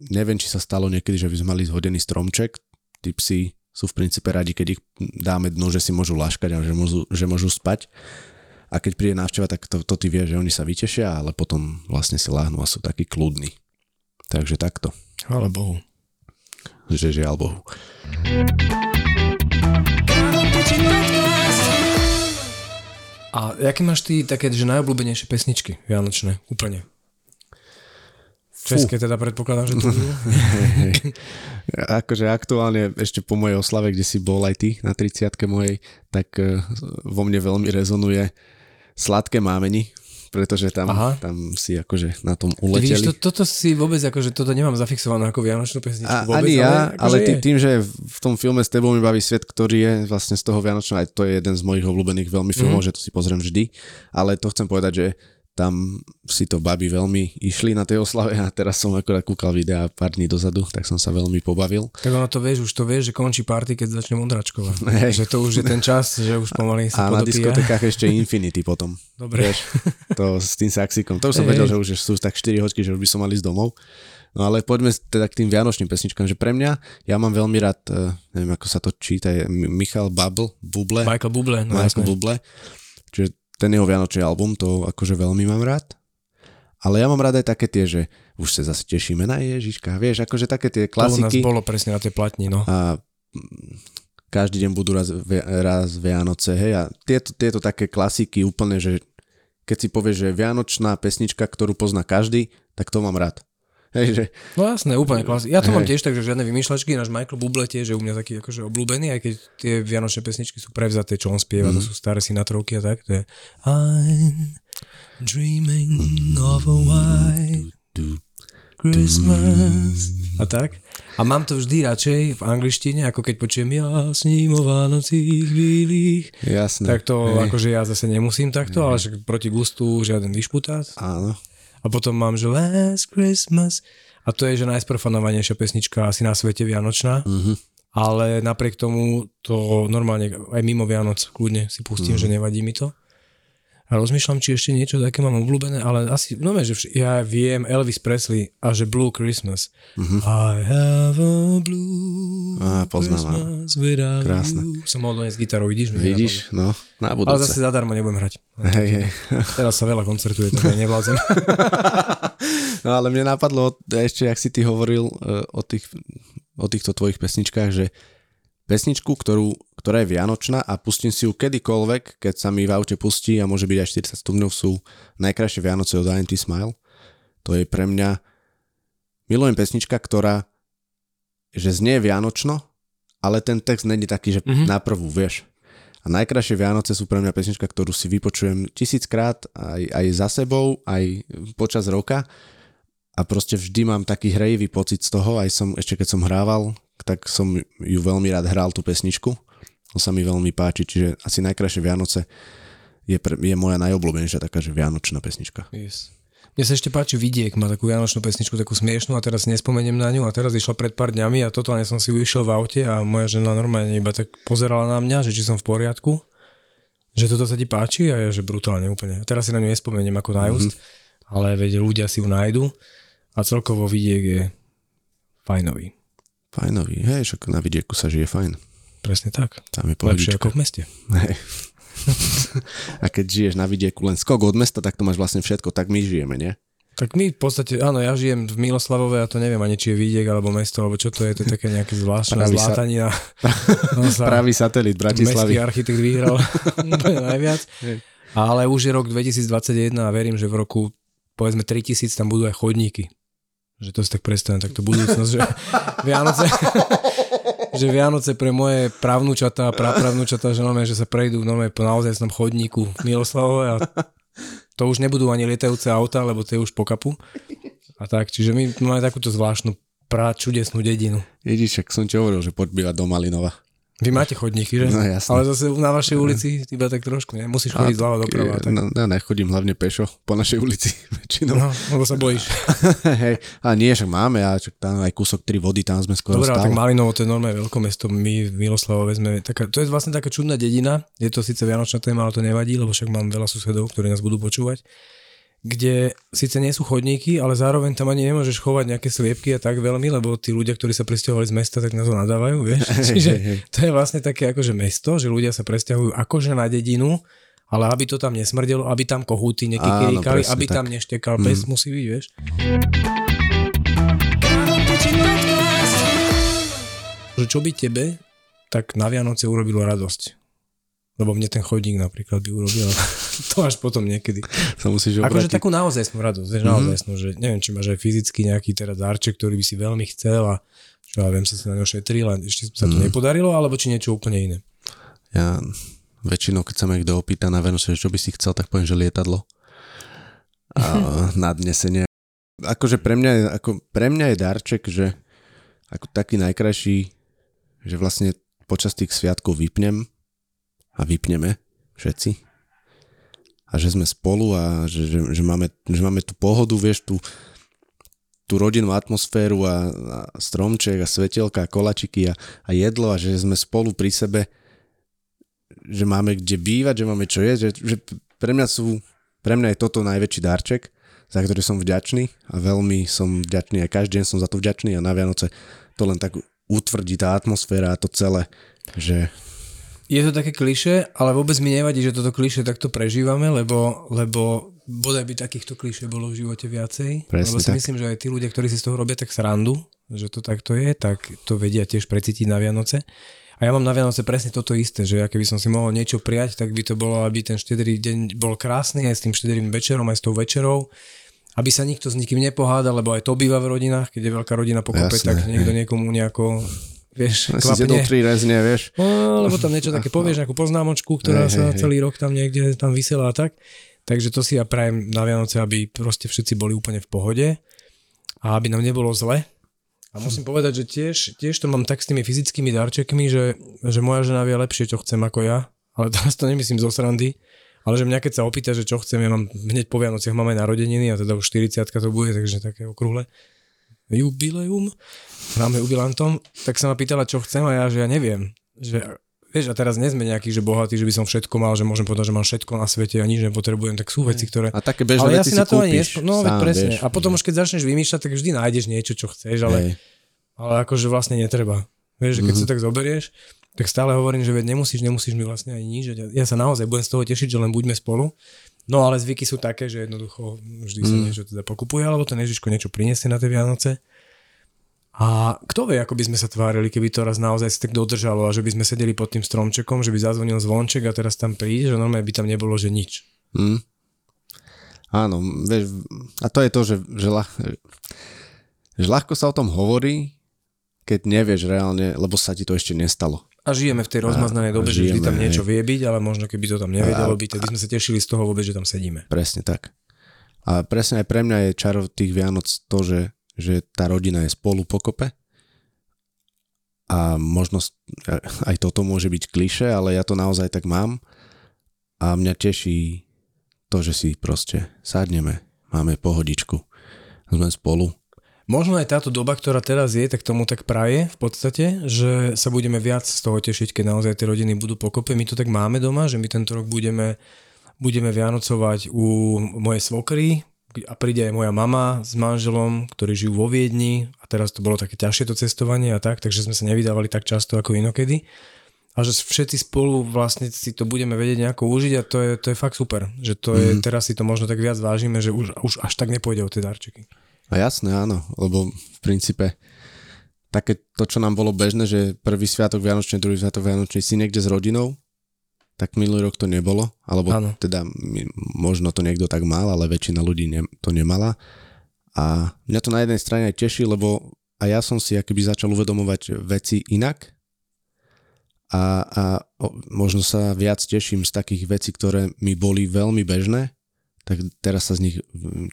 neviem, či sa stalo niekedy, že by sme mali zhodený stromček. Tí psi sú v princípe radi, keď ich dáme dnu, že si môžu laškať a že môžu, že môžu spať. A keď príde návšteva, tak to, to ty vieš, že oni sa vytešia, ale potom vlastne si láhnú a sú takí kľudní. Takže takto, Ale Bohu. že žiaľ Bohu. A jaký máš ty také, že najobľúbenejšie pesničky vianočné? Úplne. České teda predpokladám, že to budú. akože aktuálne ešte po mojej oslave, kde si bol aj ty na 30 mojej, tak eh, vo mne veľmi rezonuje Sladké mámeni, pretože tam, Aha. tam si akože na tom Ty vidíš, uleteli. to, toto si vôbec, akože toto nemám zafixované ako vianočnú pesničku. A, vôbec, ani ja, ale, akože tý, je. tým, že v tom filme s tebou mi baví svet, ktorý je vlastne z toho Vianočného, aj to je jeden z mojich obľúbených veľmi filmov, mm. že to si pozriem vždy, ale to chcem povedať, že tam si to baby veľmi išli na tej oslave a teraz som akorát kúkal videa pár dní dozadu, tak som sa veľmi pobavil. Tak ono to vieš, už to vieš, že končí party, keď začne Mondračková. Hej. Že to už je ten čas, že už pomaly sa A na podopíja. diskotekách ešte Infinity potom. Dobre. Vieš, to s tým saxikom. To už som Hej. vedel, že už sú tak 4 hoďky, že už by som mal ísť domov. No ale poďme teda k tým vianočným pesničkám, že pre mňa, ja mám veľmi rád, eh, neviem ako sa to číta, je Mi- Michal Bubble, Buble, Michael Bublé, no Michael jasné. Buble, ten jeho vianočný album, to akože veľmi mám rád. Ale ja mám rád aj také tie, že už sa zase tešíme na Ježiška, vieš, akože také tie To u nás klasiky bolo presne na tej platni, no. a mm, každý deň budú raz, raz Vianoce, hej, a tieto, tieto také klasiky úplne, že keď si povieš, že vianočná pesnička, ktorú pozná každý, tak to mám rád. Hej, že No jasné, úplne klasik. Ja to mám Hej. tiež, takže žiadne vymýšľačky. Náš Michael Bublé tiež je u mňa taký akože obľúbený, aj keď tie vianočné pesničky sú prevzaté, čo on spieva, Mhm. mm. to sú staré sinatrovky a tak. To je I'm dreaming of a white Christmas. A tak. A mám to vždy radšej v angličtine, ako keď počujem ja sním o Vánocích bílých. jasné. Tak to hej, akože ja zase nemusím takto, ale však proti gustu žiaden vyšputát. Áno. A potom mám, že Last Christmas. A to je, že najsprofanovanejšia pesnička asi na svete Vianočná. Mhm. Ale napriek tomu to normálne aj mimo Vianoc kľudne si pustím, že nevadí mi to. A rozmýšľam, či ešte niečo také mám obľúbené, ale asi, no že vš- ja viem Elvis Presley a že Blue Christmas. I have a blue poznám, áno. Christmas without Krásne. you. Som mohol doniesť gitaru, vidíš? Vidíš, no, na nenapadlo. Ale budúce. zase zadarmo nebudem hrať. Hej, hej. Teraz sa veľa koncertuje, tak ja nevládzem. No ale mne napadlo ešte, ak si ty hovoril eh, o, tých, o týchto tvojich pesničkách, že pesničku, ktorú, ktorá je vianočná a pustím si ju kedykoľvek, keď sa mi v aute pustí a môže byť aj 40 stupňov, sú najkrajšie Vianoce od INT Smile. To je pre mňa milujem pesnička, ktorá že znie vianočno, ale ten text není taký, že Mhm. mm-hmm. na prvú, vieš. A najkrajšie Vianoce sú pre mňa pesnička, ktorú si vypočujem tisíckrát aj, aj za sebou, aj počas roka a proste vždy mám taký hrejivý pocit z toho, aj som, ešte keď som hrával, tak som ju veľmi rád hral tú pesničku. To sa mi veľmi páči, čiže asi najkrajšie Vianoce je, pre, je moja najobľúbenejšia taká, že vianočná pesnička. Yes. Mne sa ešte páči Vidiek, má takú vianočnú pesničku, takú smiešnú a teraz nespomeniem na ňu a teraz išla pred pár dňami a totálne som si vyšiel v aute a moja žena normálne iba tak pozerala na mňa, že či som v poriadku, že toto sa ti páči a ja, že brutálne úplne. Teraz si na ňu nespomeniem ako na mm-hmm. ale veď ľudia si ju nájdu a celkovo Vidiek je fajnový. Fajnový, hej, však na vidieku sa žije fajn. Presne tak. Tam je Lepšie pohodička. ako v meste. Hej. A keď žiješ na vidieku len skok od mesta, tak to máš vlastne všetko, tak my žijeme, nie? Tak my v podstate, áno, ja žijem v Miloslavove a to neviem ani či je Vidiek alebo mesto, alebo čo to je, to je také nejaké zvláštne Pravý sa- zlátanina. No, sa Pravý satelit mestský Bratislavy. architekt vyhral najviac. Ale už je rok 2021 a verím, že v roku povedzme 3000 tam budú aj chodníky. Že to si tak predstavím, takto budúcnosť, že Vianoce, že Vianoce pre moje právnučatá a prapravnúčatá, že, normálne, že sa prejdú normálne po naozaj som chodníku v Miloslavove a to už nebudú ani lietajúce auta, lebo to je už po kapu. A tak, čiže my máme takúto zvláštnu prá čudesnú dedinu. Ježiš, ak som ti hovoril, že poď bývať do Malinova. Vy máte chodníky, že? No, jasné. Ale zase na vašej ulici iba tak trošku, ne? Musíš chodiť zľava doprava. Tak. No, ja nechodím hlavne pešo po našej ulici väčšinou. No, lebo sa bojíš. Hej, a nie, však máme, a čak tam aj kúsok tri vody, tam sme skoro Dobre, tak. Malinovo to je normálne veľké mesto. My v Miloslavove sme, taká, to je vlastne taká čudná dedina. Je to síce vianočná téma, ale to nevadí, lebo však mám veľa susedov, ktorí nás budú počúvať kde síce nie sú chodníky, ale zároveň tam ani nemôžeš chovať nejaké sliepky a tak veľmi, lebo tí ľudia, ktorí sa presťahovali z mesta, tak na to nadávajú, vieš. Čiže to je vlastne také akože mesto, že ľudia sa presťahujú akože na dedinu, ale aby to tam nesmrdelo, aby tam kohúty nekykiríkali, presne aby tam tak. neštekal pes, musí byť, vieš. Že čo by tebe tak na Vianoce urobilo radosť? Lebo mne ten chodník napríklad by urobil, to až potom niekedy. Sa musíš Akože obrátiť. takú naozajstnú radosť, vieš, naozajstnú, že neviem, či máš aj fyzicky nejaký teda darček, ktorý by si veľmi chcel a čo ja viem, sa si na ňo šetril a ešte sa to nepodarilo, alebo či niečo úplne iné. Ja väčšinou, keď sa ma niekto opýta na Venuse, že čo by si chcel, tak poviem, že lietadlo. A nadnesenie. Akože pre mňa, je, ako, pre mňa je darček, že ako taký najkrajší, že vlastne počas tých sviatkov vypnem a vypneme všetci. A že sme spolu a že, že, že, máme, že máme tú pohodu, vieš, tú, tú rodinnú atmosféru a, a stromček a svetelka a kolačiky a, a jedlo a že sme spolu pri sebe že máme kde bývať, že máme čo jesť, že, že pre mňa sú, pre mňa je toto najväčší darček, za ktorý som vďačný a veľmi som vďačný a každý deň som za to vďačný a na Vianoce to len tak utvrdí tá atmosféra a to celé, že Je to také kliše, ale vôbec mi nevadí, že toto kliše takto prežívame, lebo, lebo bodaj by takýchto kliše bolo v živote viacej. Presne lebo si tak. myslím, že aj tí ľudia, ktorí si z toho robia tak srandu, že to takto je, tak to vedia tiež precítiť na Vianoce. A ja mám na Vianoce presne toto isté, že ja keby som si mohol niečo prijať, tak by to bolo, aby ten štedrý deň bol krásny aj s tým štedrým večerom, aj s tou večerou, aby sa nikto s nikým nepohádal, lebo aj to býva v rodinách, keď je veľká rodina pokope, Jasné, tak niekto niekomu nejako, vieš, si zjedol klapne. tri rezne, vieš. No, lebo tam niečo také povieš, nejakú poznámočku, ktorá Hej, sa hej, hej. celý rok tam niekde tam vysiela a tak. Takže to si ja prajem na Vianoce, aby proste všetci boli úplne v pohode a aby nám nebolo zle. A musím povedať, že tiež, tiež to mám tak s tými fyzickými darčekmi, že, že moja žena vie lepšie, čo chcem ako ja. Ale teraz to nemyslím zo srandy. Ale že mňa keď sa opýta, že čo chcem, ja mám hneď po Vianociach mám aj narodeniny a teda už 40 to bude, takže také okrúhle jubileum, máme jubilantom, tak sa ma pýtala, čo chcem a ja, že ja neviem. Že, vieš, a teraz nie sme nejaký, že bohatý, že by som všetko mal, že môžem povedať, že mám všetko na svete a nič nepotrebujem, tak sú veci, ktoré... A také bežné Ale ja si na to ani nespo... No, sám, presne. vieš. A potom už keď začneš vymýšľať, tak vždy nájdeš niečo, čo chceš, ale, Hej. ale akože vlastne netreba. Vieš, že keď Mhm. mm-hmm. sa tak zoberieš, tak stále hovorím, že veď nemusíš, nemusíš mi vlastne ani nič. Ja sa naozaj budem z toho tešiť, že len buďme spolu. No ale zvyky sú také, že jednoducho vždy sa Mm. niečo teda pokupuje, alebo ten Ježiško niečo prinesie na tie Vianoce. A kto vie, ako by sme sa tvárili, keby to raz naozaj si tak dodržalo a že by sme sedeli pod tým stromčekom, že by zazvonil zvonček a teraz tam príde, že normálne by tam nebolo, že nič. Hm. Áno, vieš, a to je to, že, že, ľah, že ľahko sa o tom hovorí, keď nevieš reálne, lebo sa ti to ešte nestalo. A žijeme v tej rozmaznanej dobe, že vždy žijeme, tam niečo hej. vie byť, ale možno keby to tam nevedelo byť, tak by sme sa tešili z toho vôbec, že tam sedíme. Presne tak. A presne aj pre mňa je čaro tých Vianoc to, že, že tá rodina je spolu pokope. A možno aj toto môže byť kliše, ale ja to naozaj tak mám. A mňa teší to, že si proste sadneme, máme pohodičku. Sme spolu. Možno aj táto doba, ktorá teraz je, tak tomu tak praje v podstate, že sa budeme viac z toho tešiť, keď naozaj tie rodiny budú pokope. My to tak máme doma, že my tento rok budeme, budeme vianocovať u mojej svokry a príde aj moja mama s manželom, ktorí žijú vo Viedni a teraz to bolo také ťažšie to cestovanie a tak, takže sme sa nevydávali tak často ako inokedy a že všetci spolu vlastne si to budeme vedieť nejako užiť a to je, to je fakt super. Že to je, mm. teraz si to možno tak viac vážime, že už, už až tak nepôjde o tie darčeky. A jasné, áno, lebo v princípe také to, čo nám bolo bežné, že prvý sviatok Vianočný, druhý sviatok Vianočný si niekde s rodinou, tak minulý rok to nebolo, alebo ano. teda možno to niekto tak mal, ale väčšina ľudí ne, to nemala. A mňa to na jednej strane aj teší, lebo a ja som si akoby začal uvedomovať veci inak, a, a možno sa viac teším z takých vecí, ktoré mi boli veľmi bežné, tak teraz sa z nich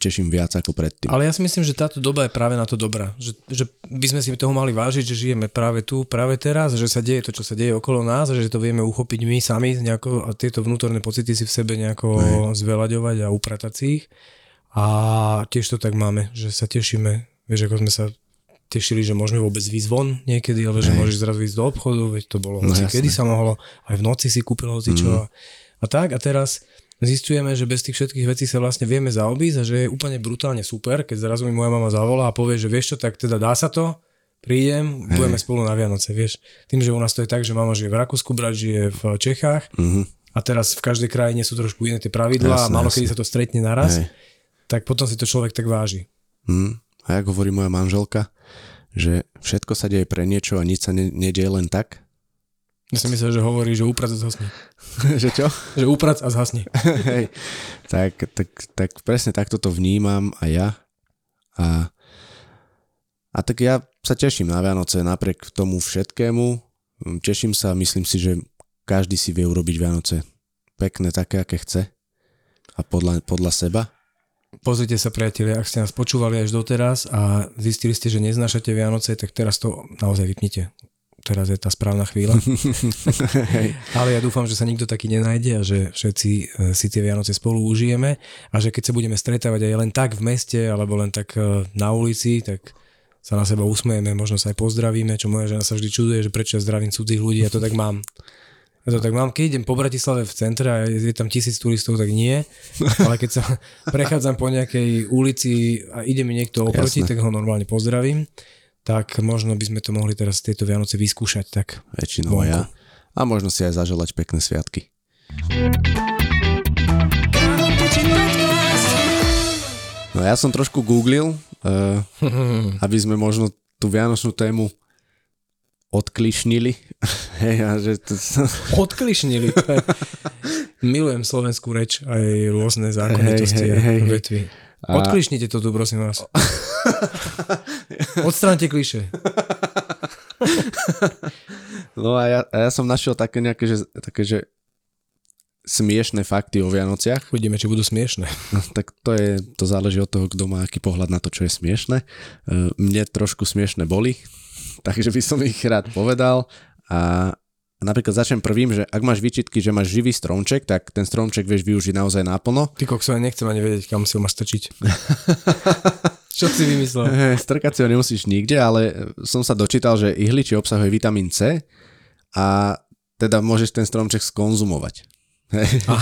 teším viac ako predtým. Ale ja si myslím, že táto doba je práve na to dobrá. Že, že by sme si toho mali vážiť, že žijeme práve tu, práve teraz, že sa deje to, čo sa deje okolo nás a že to vieme uchopiť my sami nejako, a tieto vnútorné pocity si v sebe nejako Nej. zveľaďovať a upratať si ich. A tiež to tak máme, že sa tešíme, vieš, ako sme sa tešili, že môžeme vôbec výjsť von niekedy, ale že môžeš zrazu ísť do obchodu, veď to bolo no, kedy sa mohlo, aj v noci si kúpil hoci čo. Mm. A tak a teraz zistujeme, že bez tých všetkých vecí sa vlastne vieme zaobísť a že je úplne brutálne super, keď zrazu mi moja mama zavolá a povie, že vieš čo, tak teda dá sa to, prídem, Hej. budeme spolu na Vianoce, vieš. Tým, že u nás to je tak, že mama žije v Rakúsku, brat žije v Čechách mm-hmm. a teraz v každej krajine sú trošku iné tie pravidlá a malo kedy sa to stretne naraz, Hej. tak potom si to človek tak váži. Mm. A ako hovorí moja manželka, že všetko sa deje pre niečo a nič sa ne, nedieje len tak. Ja som myslel, že hovorí, že úprac a zhasne. že čo? Že úprac a zhasne. Hej, tak, tak, tak presne takto to vnímam a ja. A, a tak ja sa teším na Vianoce napriek tomu všetkému. Teším sa, myslím si, že každý si vie urobiť Vianoce pekné také, aké chce a podľa, podľa seba. Pozrite sa priatelia, ak ste nás počúvali až doteraz a zistili ste, že neznášate Vianoce, tak teraz to naozaj vypnite. Teraz je tá správna chvíľa. Ale ja dúfam, že sa nikto taký nenájde a že všetci e, si tie Vianoce spolu užijeme a že keď sa budeme stretávať aj len tak v meste alebo len tak e, na ulici, tak sa na seba usmejeme, možno sa aj pozdravíme, čo moja žena sa vždy čuduje, že prečo ja zdravím cudzích ľudí, ja to tak mám. Ja to tak mám, keď idem po Bratislave v centre a je tam tisíc turistov, tak nie. Ale keď sa prechádzam po nejakej ulici a ide mi niekto oproti, Jasne. tak ho normálne pozdravím. Tak možno by sme to mohli teraz tieto Vianoce vyskúšať. Tak Väčšinou ja. A možno si aj zaželať pekné sviatky. No ja som trošku googlil, uh, aby sme možno tú vianočnú tému odklišnili. Hej, a že to... odklišnili. Milujem slovenskú reč aj rôzne zákonitosti hej, hej, a vetvy. A... Odklišnite to tu, prosím vás. Odstránte kliše. no a ja, a ja som našiel také nejaké, že, také, že smiešné fakty o Vianociach. Uvidíme, či budú smiešné. No, tak to, je, to záleží od toho, kto má aký pohľad na to, čo je smiešné. E, mne trošku smiešné boli, takže by som ich rád povedal. A napríklad začnem prvým, že ak máš výčitky, že máš živý stromček, tak ten stromček vieš využiť naozaj náplno. Ty kokso, ja nechcem ani vedieť, kam si ho máš strčiť. Čo si vymyslel? Strkať si ho nemusíš nikde, ale som sa dočítal, že ihličie obsahuje vitamín C a teda môžeš ten stromček skonzumovať. A,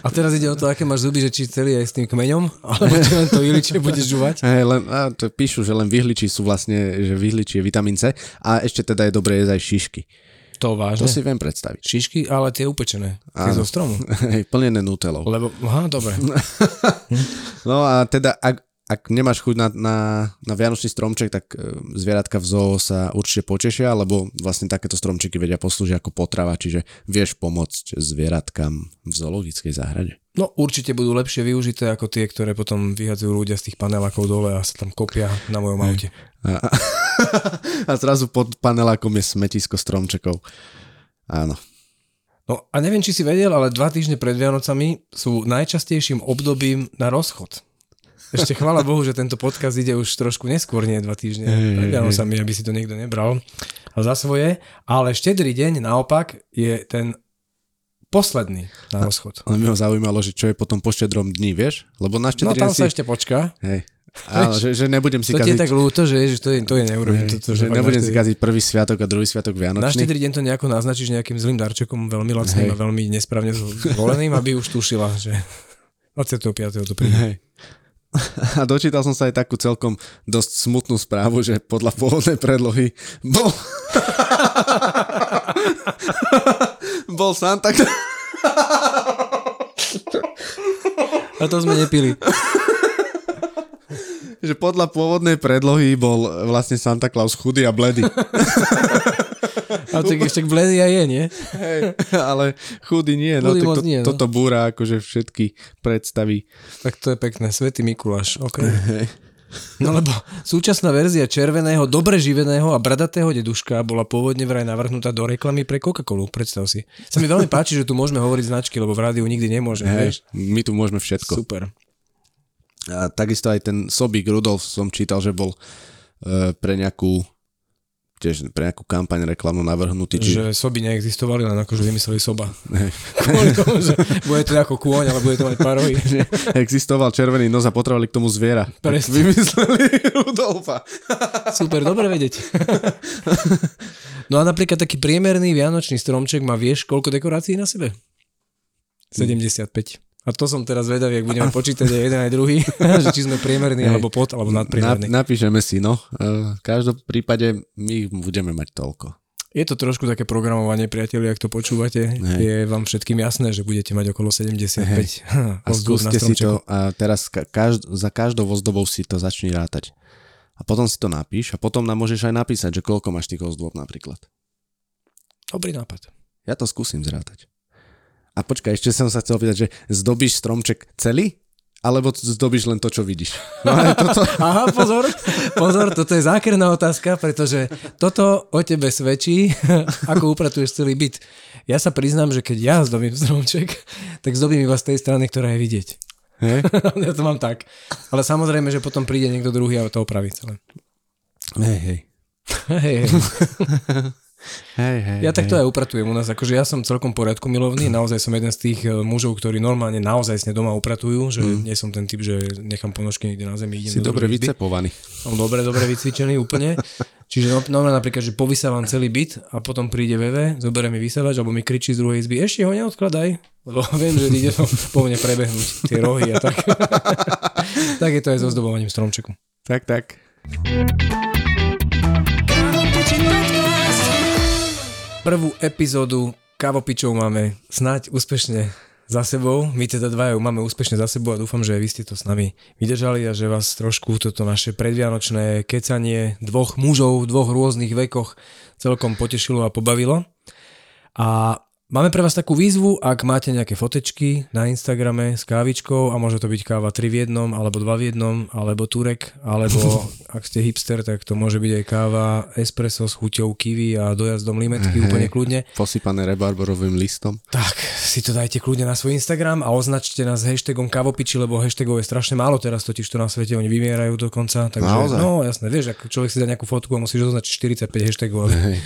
a teraz ide o to, aké máš zuby, že či celý aj s tým kmeňom, alebo či len to ihličie budeš žuvať? Hey, len, a to píšu, že len vyhličí sú vlastne, že vyhličí je vitamín C a ešte teda je dobré jesť aj šišky. To vážne? To si viem predstaviť. Šišky, ale tie upečené. Tie zo stromu. Hej, plnené nutelou. Lebo, aha, dobre. no a teda, ak, ak nemáš chuť na, na, na vianočný stromček, tak e, zvieratka v zoo sa určite potešia, lebo vlastne takéto stromčeky vedia poslúžiť ako potrava, čiže vieš pomôcť zvieratkám v zoologickej záhrade. No určite budú lepšie využité ako tie, ktoré potom vyhadzujú ľudia z tých panelákov dole a sa tam kopia na mojom aute. A, a zrazu pod panelákom je smetisko stromčekov. Áno. No a neviem, či si vedel, ale dva týždne pred Vianocami sú najčastejším obdobím na rozchod. Ešte chvála Bohu, že tento podcast ide už trošku neskôr, nie dva týždne. Hey, sa mi, aby si to niekto nebral za svoje. Ale štedrý deň naopak je ten posledný na rozchod. Ale ho zaujímalo, že čo je potom po štedrom dni, vieš? Lebo na No štedrý tam deň si... sa ešte počká. Hej. Áno, že, že nebudem si To ti je kaziť... tak ľúto, že, že to, je, to je neurobím. Hej, Toto, že fakt nebudem na si kaziť prvý sviatok a druhý sviatok Na Vianočný. štedrý deň to nejako naznačíš nejakým zlým darčekom, veľmi lacným Hej. a veľmi nesprávne zvoleným, aby už tušila, že 25. to príde. Hej. A dočítal som sa aj takú celkom dosť smutnú správu, že podľa pôvodnej predlohy bol... bol Santa. A to sme nepili. že podľa pôvodnej predlohy bol vlastne Santa Claus chudý a bledý. A tak ešte bledý aj je, nie? Hej, ale chudý nie, no, tak to, nie, no. toto búra akože všetky predstavy. Tak to je pekné. Svetý Mikuláš, OK. No lebo súčasná verzia červeného, dobre živeného a bradatého deduška bola pôvodne vraj navrhnutá do reklamy pre Coca-Colu, predstav si. Sa mi veľmi páči, že tu môžeme hovoriť značky, lebo v rádiu nikdy nemôžeme, vieš? Hej, my tu môžeme všetko. Super. A takisto aj ten Sobík Rudolf som čítal, že bol e, pre nejakú tiež pre nejakú kampaň reklamnú navrhnutý. Či... Že soby neexistovali, len akože vymysleli soba. Kvôli tomu, že bude to ako kôň, ale bude to mať parohy. Existoval červený nos a potrebovali k tomu zviera. Presne. Vymysleli Rudolfa. Super, dobre vedieť. No a napríklad taký priemerný vianočný stromček má vieš koľko dekorácií na sebe? 75. A to som teraz vedavý, ak budeme počítať aj jeden aj druhý, že či sme priemerní, Hej. alebo pod, alebo Na, nadpriemerní. napíšeme si, no. E, V každom prípade my budeme mať toľko. Je to trošku také programovanie, priatelia, ak to počúvate. Hej. Je vám všetkým jasné, že budete mať okolo 75 A na skúste si to a teraz ka- každ- za každou ozdobou si to začni rátať. A potom si to napíš a potom nám môžeš aj napísať, že koľko máš tých ozdôb napríklad. Dobrý nápad. Ja to skúsim zrátať. A počkaj, ešte som sa chcel opýtať, že zdobíš stromček celý? Alebo zdobíš len to, čo vidíš? No toto... Aha, pozor, pozor, toto je zákerná otázka, pretože toto o tebe svedčí, ako upratuješ celý byt. Ja sa priznám, že keď ja zdobím stromček, tak zdobím iba z tej strany, ktorá je vidieť. Hej? ja to mám tak. Ale samozrejme, že potom príde niekto druhý a to opraví celé. Hej, hej. Hej, hej. Hej, hej, Ja hej. takto aj upratujem u nás, akože ja som celkom poriadku milovný, naozaj som jeden z tých e, mužov, ktorí normálne naozaj sne doma upratujú, že mm. nie som ten typ, že nechám ponožky niekde na zemi, idem Si do dobre vycepovaný. Som dobre, dobre vycvičený úplne. Čiže no, normálne napríklad, že povysávam celý byt a potom príde VV, zoberie mi vysávač alebo mi kričí z druhej izby, ešte ho neodkladaj, lebo viem, že ide to po mne prebehnúť tie rohy a tak. tak je to aj so zdobovaním stromčeku. Tak, tak. Prvú epizódu Kavopičov máme snáď úspešne za sebou. My teda dvaja máme úspešne za sebou a dúfam, že vy ste to s nami vydržali a že vás trošku toto naše predvianočné kecanie dvoch mužov v dvoch rôznych vekoch celkom potešilo a pobavilo. A máme pre vás takú výzvu, ak máte nejaké fotečky na Instagrame s kávičkou a môže to byť káva 3 v jednom, alebo 2 v jednom, alebo turek, alebo ak ste hipster, tak to môže byť aj káva espresso s chuťou kiwi a dojazdom limetky Hej. úplne kľudne. Posypané rebarborovým listom. Tak, si to dajte kľudne na svoj Instagram a označte nás hashtagom kavopiči, lebo hashtagov je strašne málo teraz, totiž to na svete oni vymierajú dokonca. Takže, Naozaj? no jasné, vieš, ak človek si dá nejakú fotku a musíš označiť 45 hashtagov, aby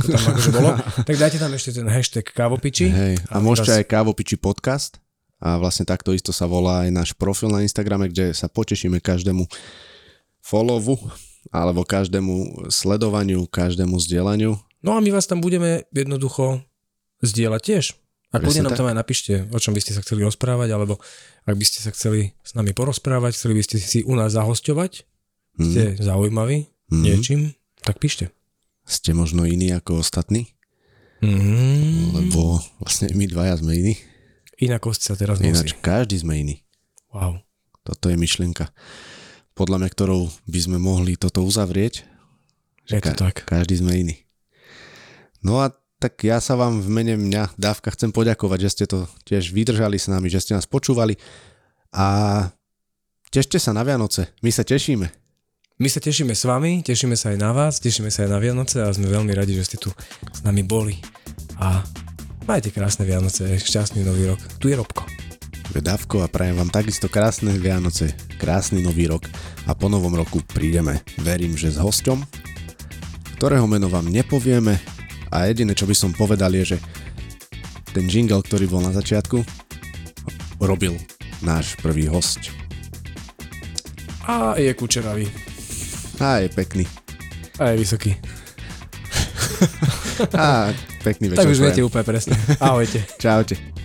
to tam akože bolo, tak dajte tam ešte ten hashtag kavopiči. Hej. A môžete teraz- aj Kávopiči podcast. A vlastne takto isto sa volá aj náš profil na Instagrame, kde sa potešíme každému followu alebo každému sledovaniu, každému zdieľaniu. No a my vás tam budeme jednoducho zdieľať tiež. A kľudne nám tak. tam aj napíšte, o čom by ste sa chceli rozprávať, alebo ak by ste sa chceli s nami porozprávať, chceli by ste si u nás zahosťovať, Hm. ste zaujímaví Mhm. niečím, tak píšte. Ste možno iní ako ostatní, Mm. lebo vlastne my dvaja sme iní. Iná kosť sa teraz nosí. Ináč každý sme iný. Wow. Toto je myšlienka, podľa mňa, ktorou by sme mohli toto uzavrieť. Je to tak. Každý sme iný. No a tak ja sa vám v mene mňa, Dávka, chcem poďakovať, že ste to tiež vydržali s nami, že ste nás počúvali a tešte sa na Vianoce. My sa tešíme. My sa tešíme s vami, tešíme sa aj na vás, tešíme sa aj na Vianoce a sme veľmi radi, že ste tu s nami boli. A majte krásne Vianoce, šťastný nový rok. Tu je Robko. Dávko a prajem vám takisto krásne Vianoce, krásny nový rok a po novom roku prídeme, verím, že s hosťom, ktorého meno vám nepovieme a jediné, čo by som povedal je, že ten jingle, ktorý bol na začiatku, robil náš prvý host. A je kučeravý. A je pekný. A je vysoký. A pekný večer. Tak už viete úplne presne. Ahojte. Čaute.